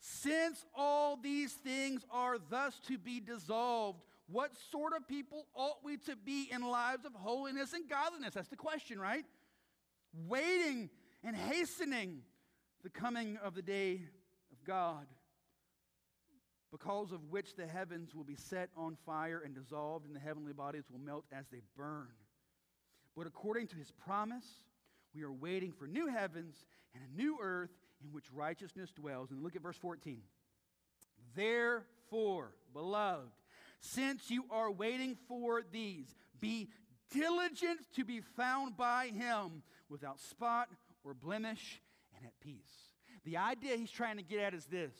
Since all these things are thus to be dissolved, what sort of people ought we to be in lives of holiness and godliness? That's the question, right? Waiting and hastening the coming of the day of God because of which the heavens will be set on fire and dissolved, and the heavenly bodies will melt as they burn. But according to his promise, we are waiting for new heavens and a new earth in which righteousness dwells. And look at verse 14. Therefore, beloved, since you are waiting for these, be diligent to be found by him without spot or blemish and at peace. The idea he's trying to get at is this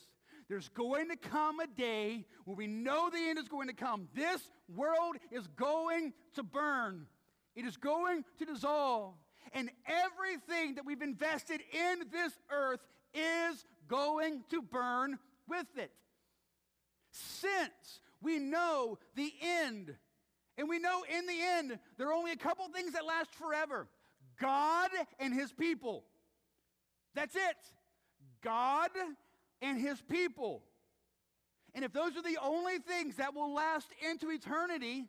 there's going to come a day when we know the end is going to come. This world is going to burn, it is going to dissolve. And everything that we've invested in this earth is going to burn with it. Since we know the end, and we know in the end there are only a couple things that last forever God and His people. That's it. God and His people. And if those are the only things that will last into eternity,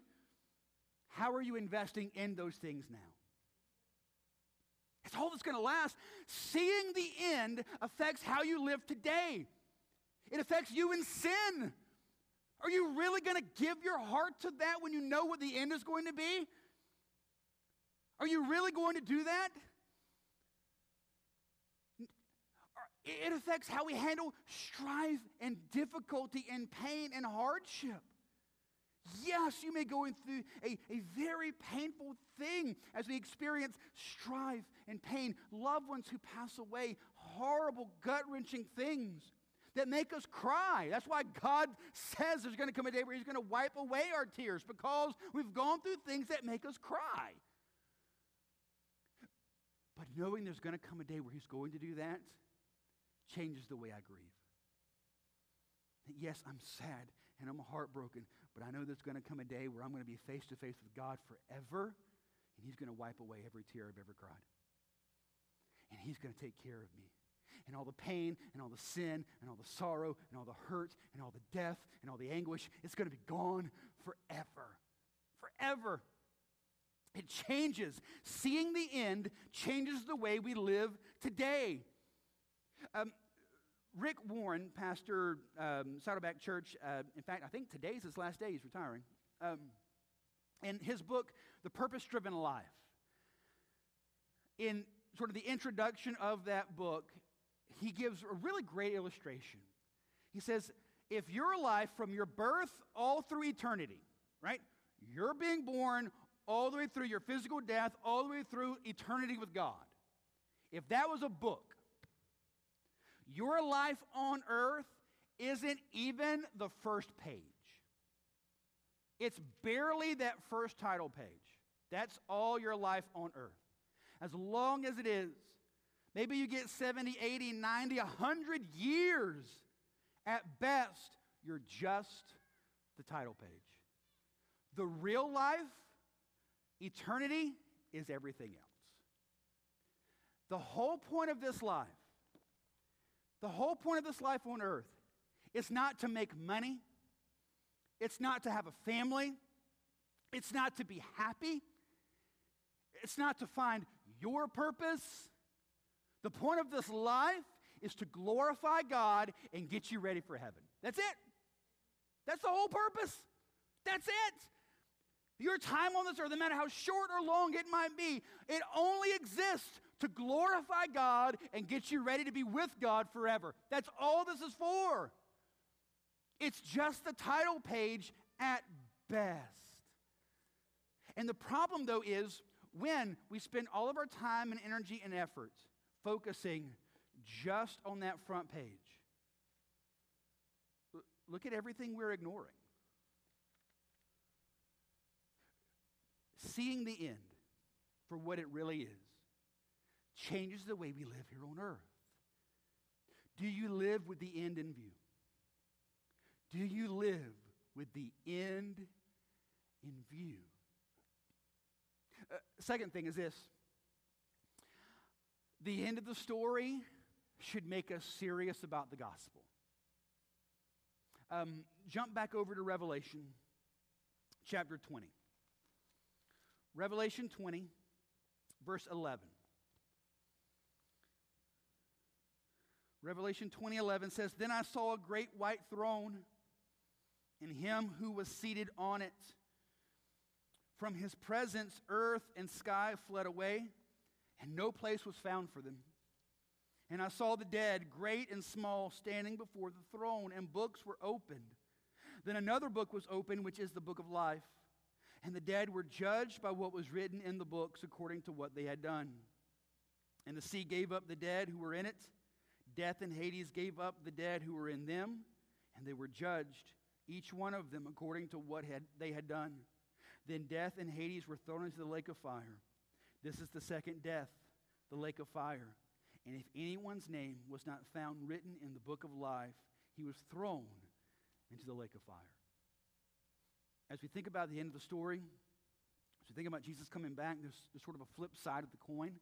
how are you investing in those things now? It's all that's going to last. Seeing the end affects how you live today. It affects you in sin. Are you really going to give your heart to that when you know what the end is going to be? Are you really going to do that? It affects how we handle strife and difficulty and pain and hardship. Yes, you may go through a, a very painful thing as we experience strife and pain, loved ones who pass away, horrible, gut wrenching things that make us cry. That's why God says there's going to come a day where He's going to wipe away our tears because we've gone through things that make us cry. But knowing there's going to come a day where He's going to do that changes the way I grieve. Yes, I'm sad and I'm heartbroken, but I know there's going to come a day where I'm going to be face to face with God forever, and He's going to wipe away every tear I've ever cried. And He's going to take care of me. And all the pain and all the sin and all the sorrow and all the hurt and all the death and all the anguish, it's going to be gone forever. Forever. It changes. Seeing the end changes the way we live today. Um, Rick Warren, pastor, um, Saddleback Church, uh, in fact, I think today's his last day, he's retiring. Um, in his book, The Purpose Driven Life, in sort of the introduction of that book, he gives a really great illustration. He says, if your life from your birth all through eternity, right? You're being born all the way through your physical death, all the way through eternity with God. If that was a book, your life on earth isn't even the first page. It's barely that first title page. That's all your life on earth. As long as it is, maybe you get 70, 80, 90, 100 years. At best, you're just the title page. The real life, eternity, is everything else. The whole point of this life the whole point of this life on earth is not to make money, it's not to have a family, it's not to be happy, it's not to find your purpose. The point of this life is to glorify God and get you ready for heaven. That's it. That's the whole purpose. That's it. Your time on this earth, no matter how short or long it might be, it only exists to glorify God and get you ready to be with God forever. That's all this is for. It's just the title page at best. And the problem, though, is when we spend all of our time and energy and effort focusing just on that front page, look at everything we're ignoring. Seeing the end for what it really is changes the way we live here on earth. Do you live with the end in view? Do you live with the end in view? Uh, second thing is this the end of the story should make us serious about the gospel. Um, jump back over to Revelation chapter 20. Revelation 20, verse 11. Revelation 20:11 says, "Then I saw a great white throne and him who was seated on it. From his presence, earth and sky fled away, and no place was found for them. And I saw the dead, great and small, standing before the throne, and books were opened. Then another book was opened, which is the book of life. And the dead were judged by what was written in the books according to what they had done. And the sea gave up the dead who were in it. Death and Hades gave up the dead who were in them, and they were judged, each one of them according to what had, they had done. Then death and Hades were thrown into the lake of fire. This is the second death, the lake of fire. And if anyone's name was not found written in the book of life, he was thrown into the lake of fire. As we think about the end of the story, as we think about Jesus coming back, there's, there's sort of a flip side of the coin.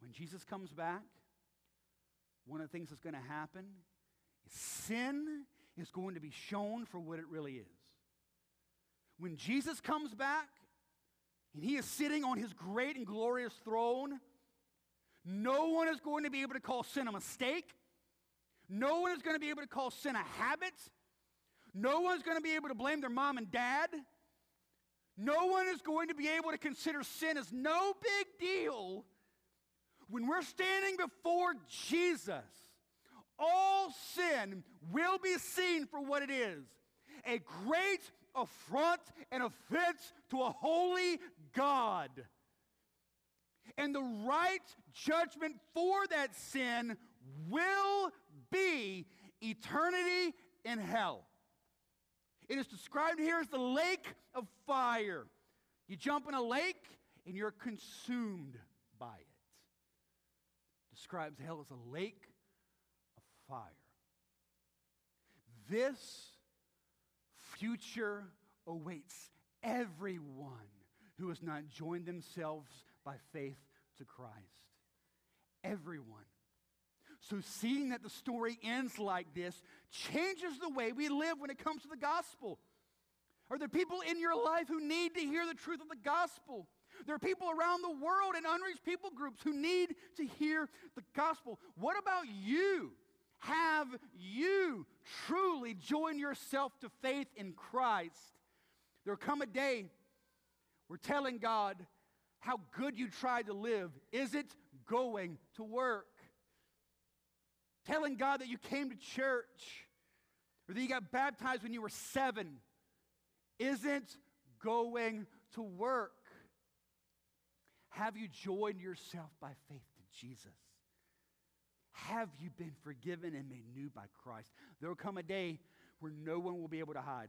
When Jesus comes back, one of the things that's going to happen is sin is going to be shown for what it really is. When Jesus comes back and he is sitting on his great and glorious throne, no one is going to be able to call sin a mistake. No one is going to be able to call sin a habit. No one's going to be able to blame their mom and dad. No one is going to be able to consider sin as no big deal. When we're standing before Jesus, all sin will be seen for what it is a great affront and offense to a holy God. And the right judgment for that sin will be eternity in hell. It is described here as the lake of fire. You jump in a lake and you're consumed by it. Describes hell as a lake of fire. This future awaits everyone who has not joined themselves by faith to Christ. Everyone. So, seeing that the story ends like this changes the way we live when it comes to the gospel. Are there people in your life who need to hear the truth of the gospel? There are people around the world in unreached people groups who need to hear the gospel. What about you? Have you truly joined yourself to faith in Christ? There'll come a day we're telling God how good you tried to live. Is it going to work? Telling God that you came to church or that you got baptized when you were seven isn't going to work. Have you joined yourself by faith to Jesus? Have you been forgiven and made new by Christ? There will come a day where no one will be able to hide.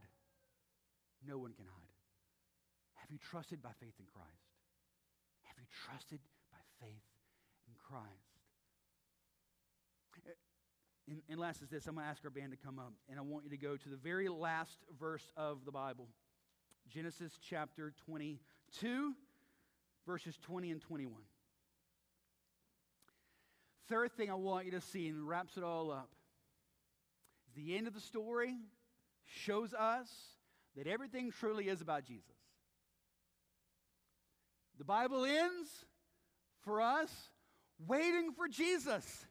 No one can hide. Have you trusted by faith in Christ? Have you trusted by faith in Christ? Eh, and, and last is this I'm going to ask our band to come up, and I want you to go to the very last verse of the Bible Genesis chapter 22, verses 20 and 21. Third thing I want you to see, and wraps it all up, the end of the story shows us that everything truly is about Jesus. The Bible ends for us waiting for Jesus.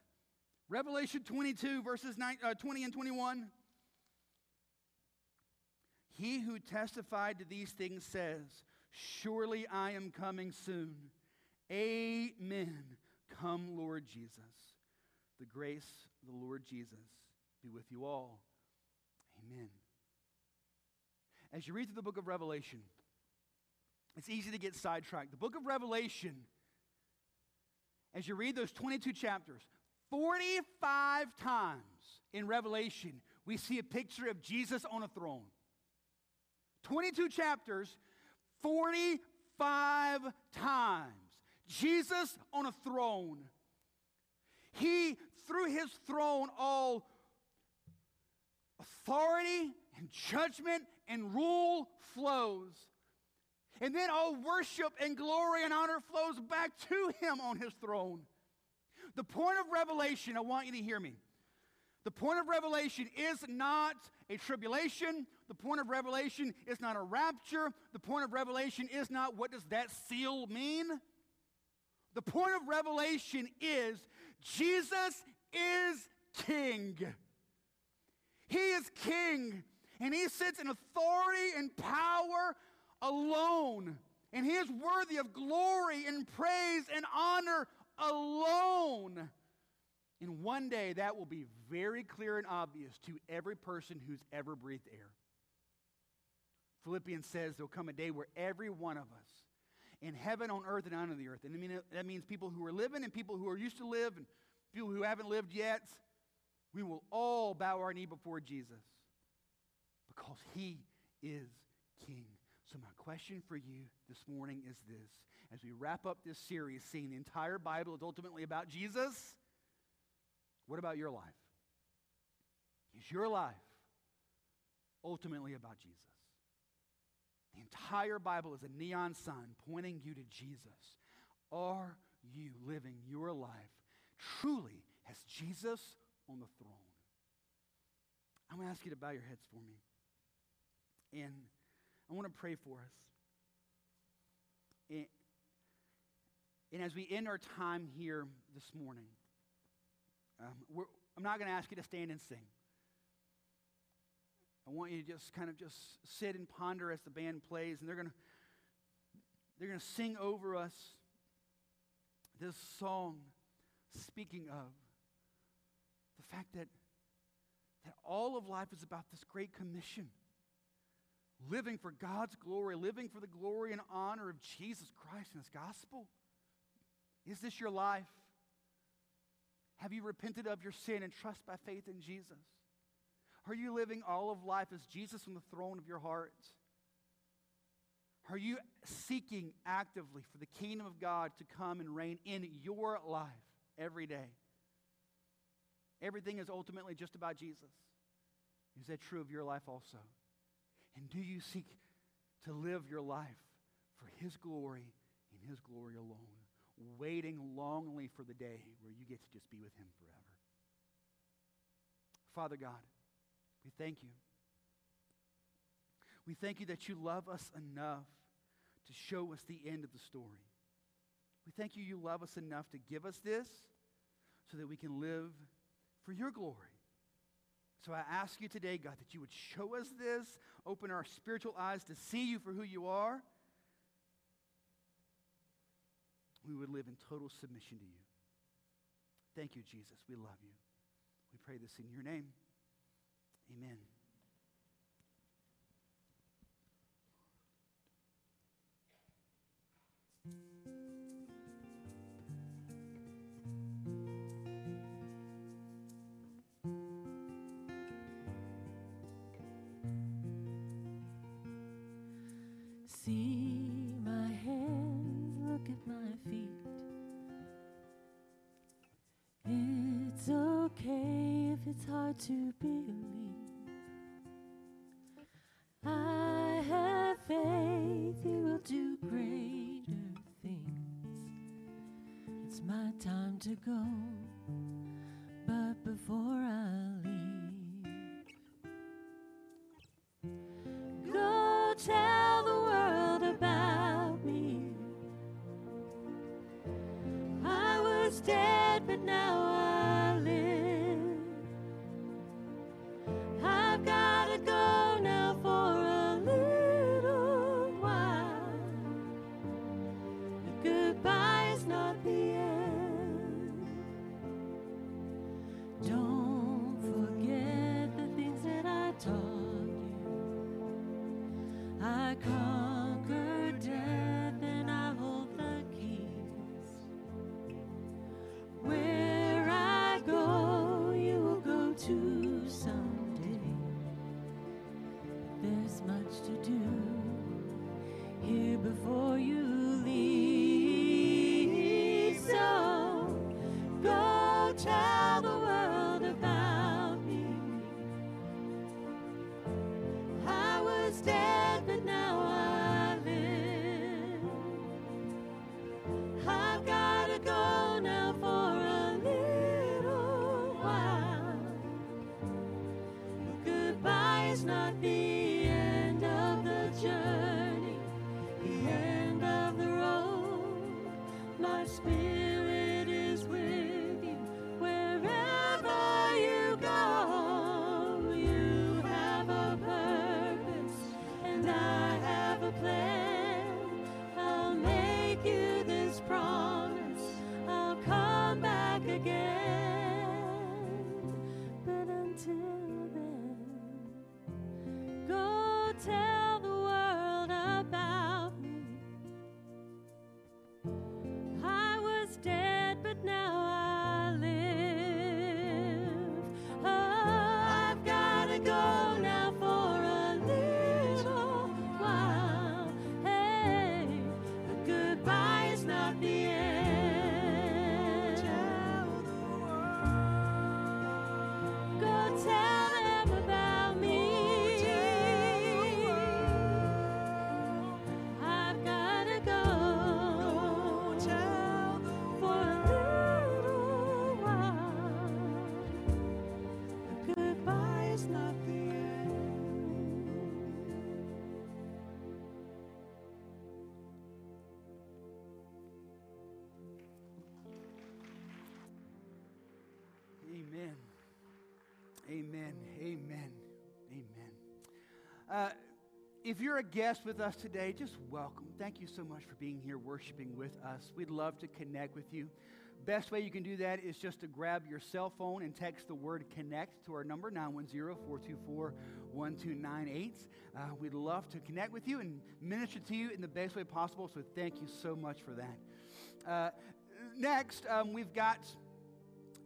Revelation 22, verses 9, uh, 20 and 21. He who testified to these things says, Surely I am coming soon. Amen. Come, Lord Jesus. The grace of the Lord Jesus be with you all. Amen. As you read through the book of Revelation, it's easy to get sidetracked. The book of Revelation, as you read those 22 chapters, 45 times in Revelation, we see a picture of Jesus on a throne. 22 chapters, 45 times. Jesus on a throne. He, through his throne, all authority and judgment and rule flows. And then all worship and glory and honor flows back to him on his throne. The point of revelation, I want you to hear me. The point of revelation is not a tribulation. The point of revelation is not a rapture. The point of revelation is not what does that seal mean? The point of revelation is Jesus is king. He is king. And he sits in authority and power alone. And he is worthy of glory and praise and honor alone. And one day that will be very clear and obvious to every person who's ever breathed air. Philippians says there'll come a day where every one of us, in heaven, on earth, and under the earth, and that means people who are living and people who are used to live and people who haven't lived yet, we will all bow our knee before Jesus because he is king. So, my question for you this morning is this as we wrap up this series, seeing the entire Bible is ultimately about Jesus, what about your life? Is your life ultimately about Jesus? The entire Bible is a neon sign pointing you to Jesus. Are you living your life truly as Jesus on the throne? I'm going to ask you to bow your heads for me. And I want to pray for us. And, and as we end our time here this morning, um, I'm not going to ask you to stand and sing. I want you to just kind of just sit and ponder as the band plays, and they're going to they're going to sing over us this song speaking of the fact that that all of life is about this great commission living for God's glory, living for the glory and honor of Jesus Christ and His gospel? Is this your life? Have you repented of your sin and trust by faith in Jesus? Are you living all of life as Jesus on the throne of your heart? Are you seeking actively for the kingdom of God to come and reign in your life every day? Everything is ultimately just about Jesus. Is that true of your life also? And do you seek to live your life for His glory and His glory alone, waiting longingly for the day where you get to just be with Him forever? Father God, we thank you. We thank you that you love us enough to show us the end of the story. We thank you you love us enough to give us this so that we can live for your glory. So I ask you today, God, that you would show us this, open our spiritual eyes to see you for who you are. We would live in total submission to you. Thank you, Jesus. We love you. We pray this in your name. Amen. To believe. I have faith you will do greater things. It's my time to go, but before I leave, Go tell the world about me. I was dead, but now if you're a guest with us today, just welcome. Thank you so much for being here worshiping with us. We'd love to connect with you. Best way you can do that is just to grab your cell phone and text the word connect to our number 910 424 1298. Uh, we'd love to connect with you and minister to you in the best way possible, so thank you so much for that. Uh, next, um, we've got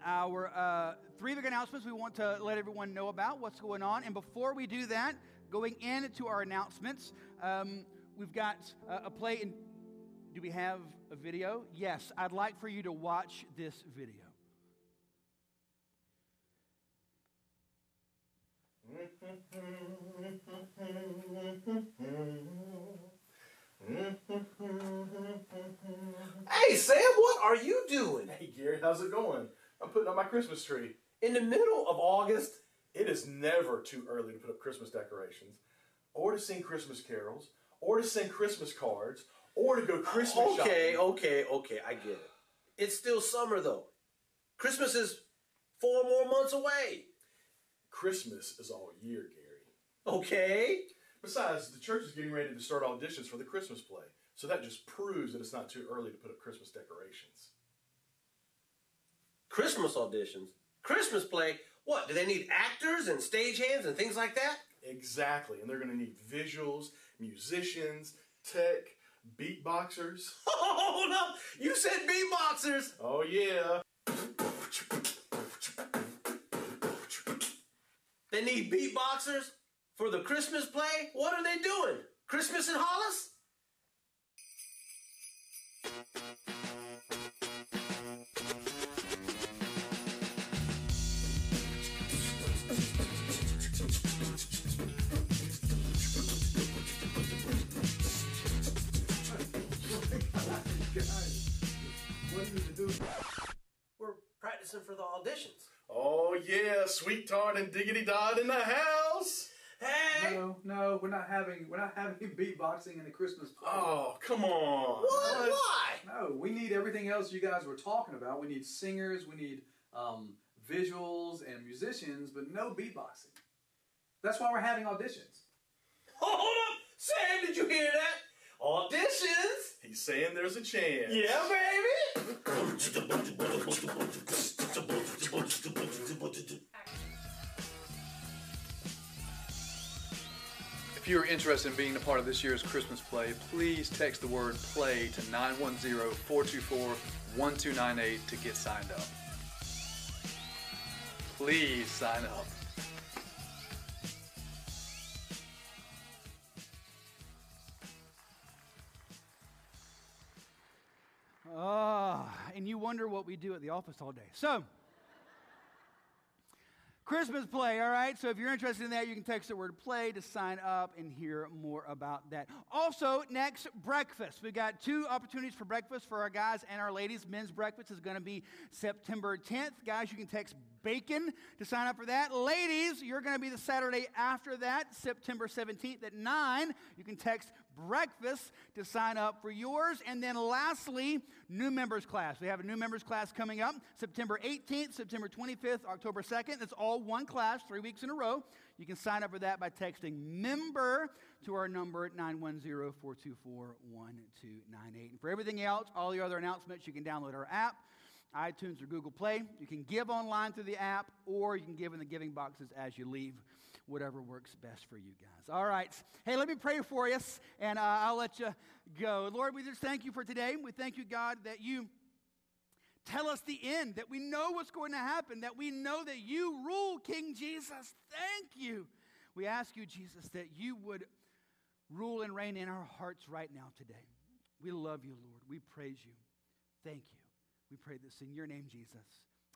our uh, three big announcements we want to let everyone know about what's going on. And before we do that, going into our announcements, um, we've got uh, a play. In, do we have a video? Yes, I'd like for you to watch this video. Hey, Sam, what are you doing? Hey Gary, how's it going? I'm putting up my Christmas tree. In the middle of August? It is never too early to put up Christmas decorations, or to sing Christmas carols, or to send Christmas cards, or to go Christmas shopping. Okay, shopping. okay, okay, I get it. It's still summer, though. Christmas is four more months away. Christmas is all year, Gary. Okay? Besides, the church is getting ready to start auditions for the Christmas play, so that just proves that it's not too early to put up Christmas decorations. Christmas auditions. Christmas play? What? Do they need actors and stagehands and things like that? Exactly, and they're going to need visuals, musicians, tech, beatboxers. Hold up! You said beatboxers! Oh yeah. They need beatboxers for the Christmas play? What are they doing? Christmas in Hollis? We're practicing for the auditions. Oh yeah, sweet tart and diggity dot in the house. Hey! No, no, we're not having we're not having beatboxing in the Christmas play. Oh, come on. What? Why? No, we need everything else you guys were talking about. We need singers, we need um, visuals and musicians, but no beatboxing. That's why we're having auditions. Hold up! Sam, did you hear that? Auditions! He's saying there's a chance. Yeah, baby! If you are interested in being a part of this year's Christmas play, please text the word play to 910 424 1298 to get signed up. Please sign up. And you wonder what we do at the office all day. So, Christmas play, all right? So if you're interested in that, you can text the word play to sign up and hear more about that. Also, next, breakfast. We've got two opportunities for breakfast for our guys and our ladies. Men's breakfast is going to be September 10th. Guys, you can text bacon to sign up for that. Ladies, you're going to be the Saturday after that, September 17th at 9. You can text breakfast to sign up for yours. And then lastly, new members class. We have a new members class coming up September 18th, September 25th, October 2nd. It's all one class, three weeks in a row. You can sign up for that by texting member to our number at 910 424 1298. And for everything else, all the other announcements, you can download our app. iTunes or Google Play. You can give online through the app, or you can give in the giving boxes as you leave whatever works best for you guys. All right. Hey, let me pray for you, and uh, I'll let you go. Lord, we just thank you for today. We thank you, God, that you tell us the end, that we know what's going to happen, that we know that you rule, King Jesus. Thank you. We ask you, Jesus, that you would rule and reign in our hearts right now today. We love you, Lord. We praise you. Thank you. We pray this in your name, Jesus.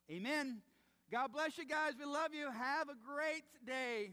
Amen. God bless you guys. We love you. Have a great day.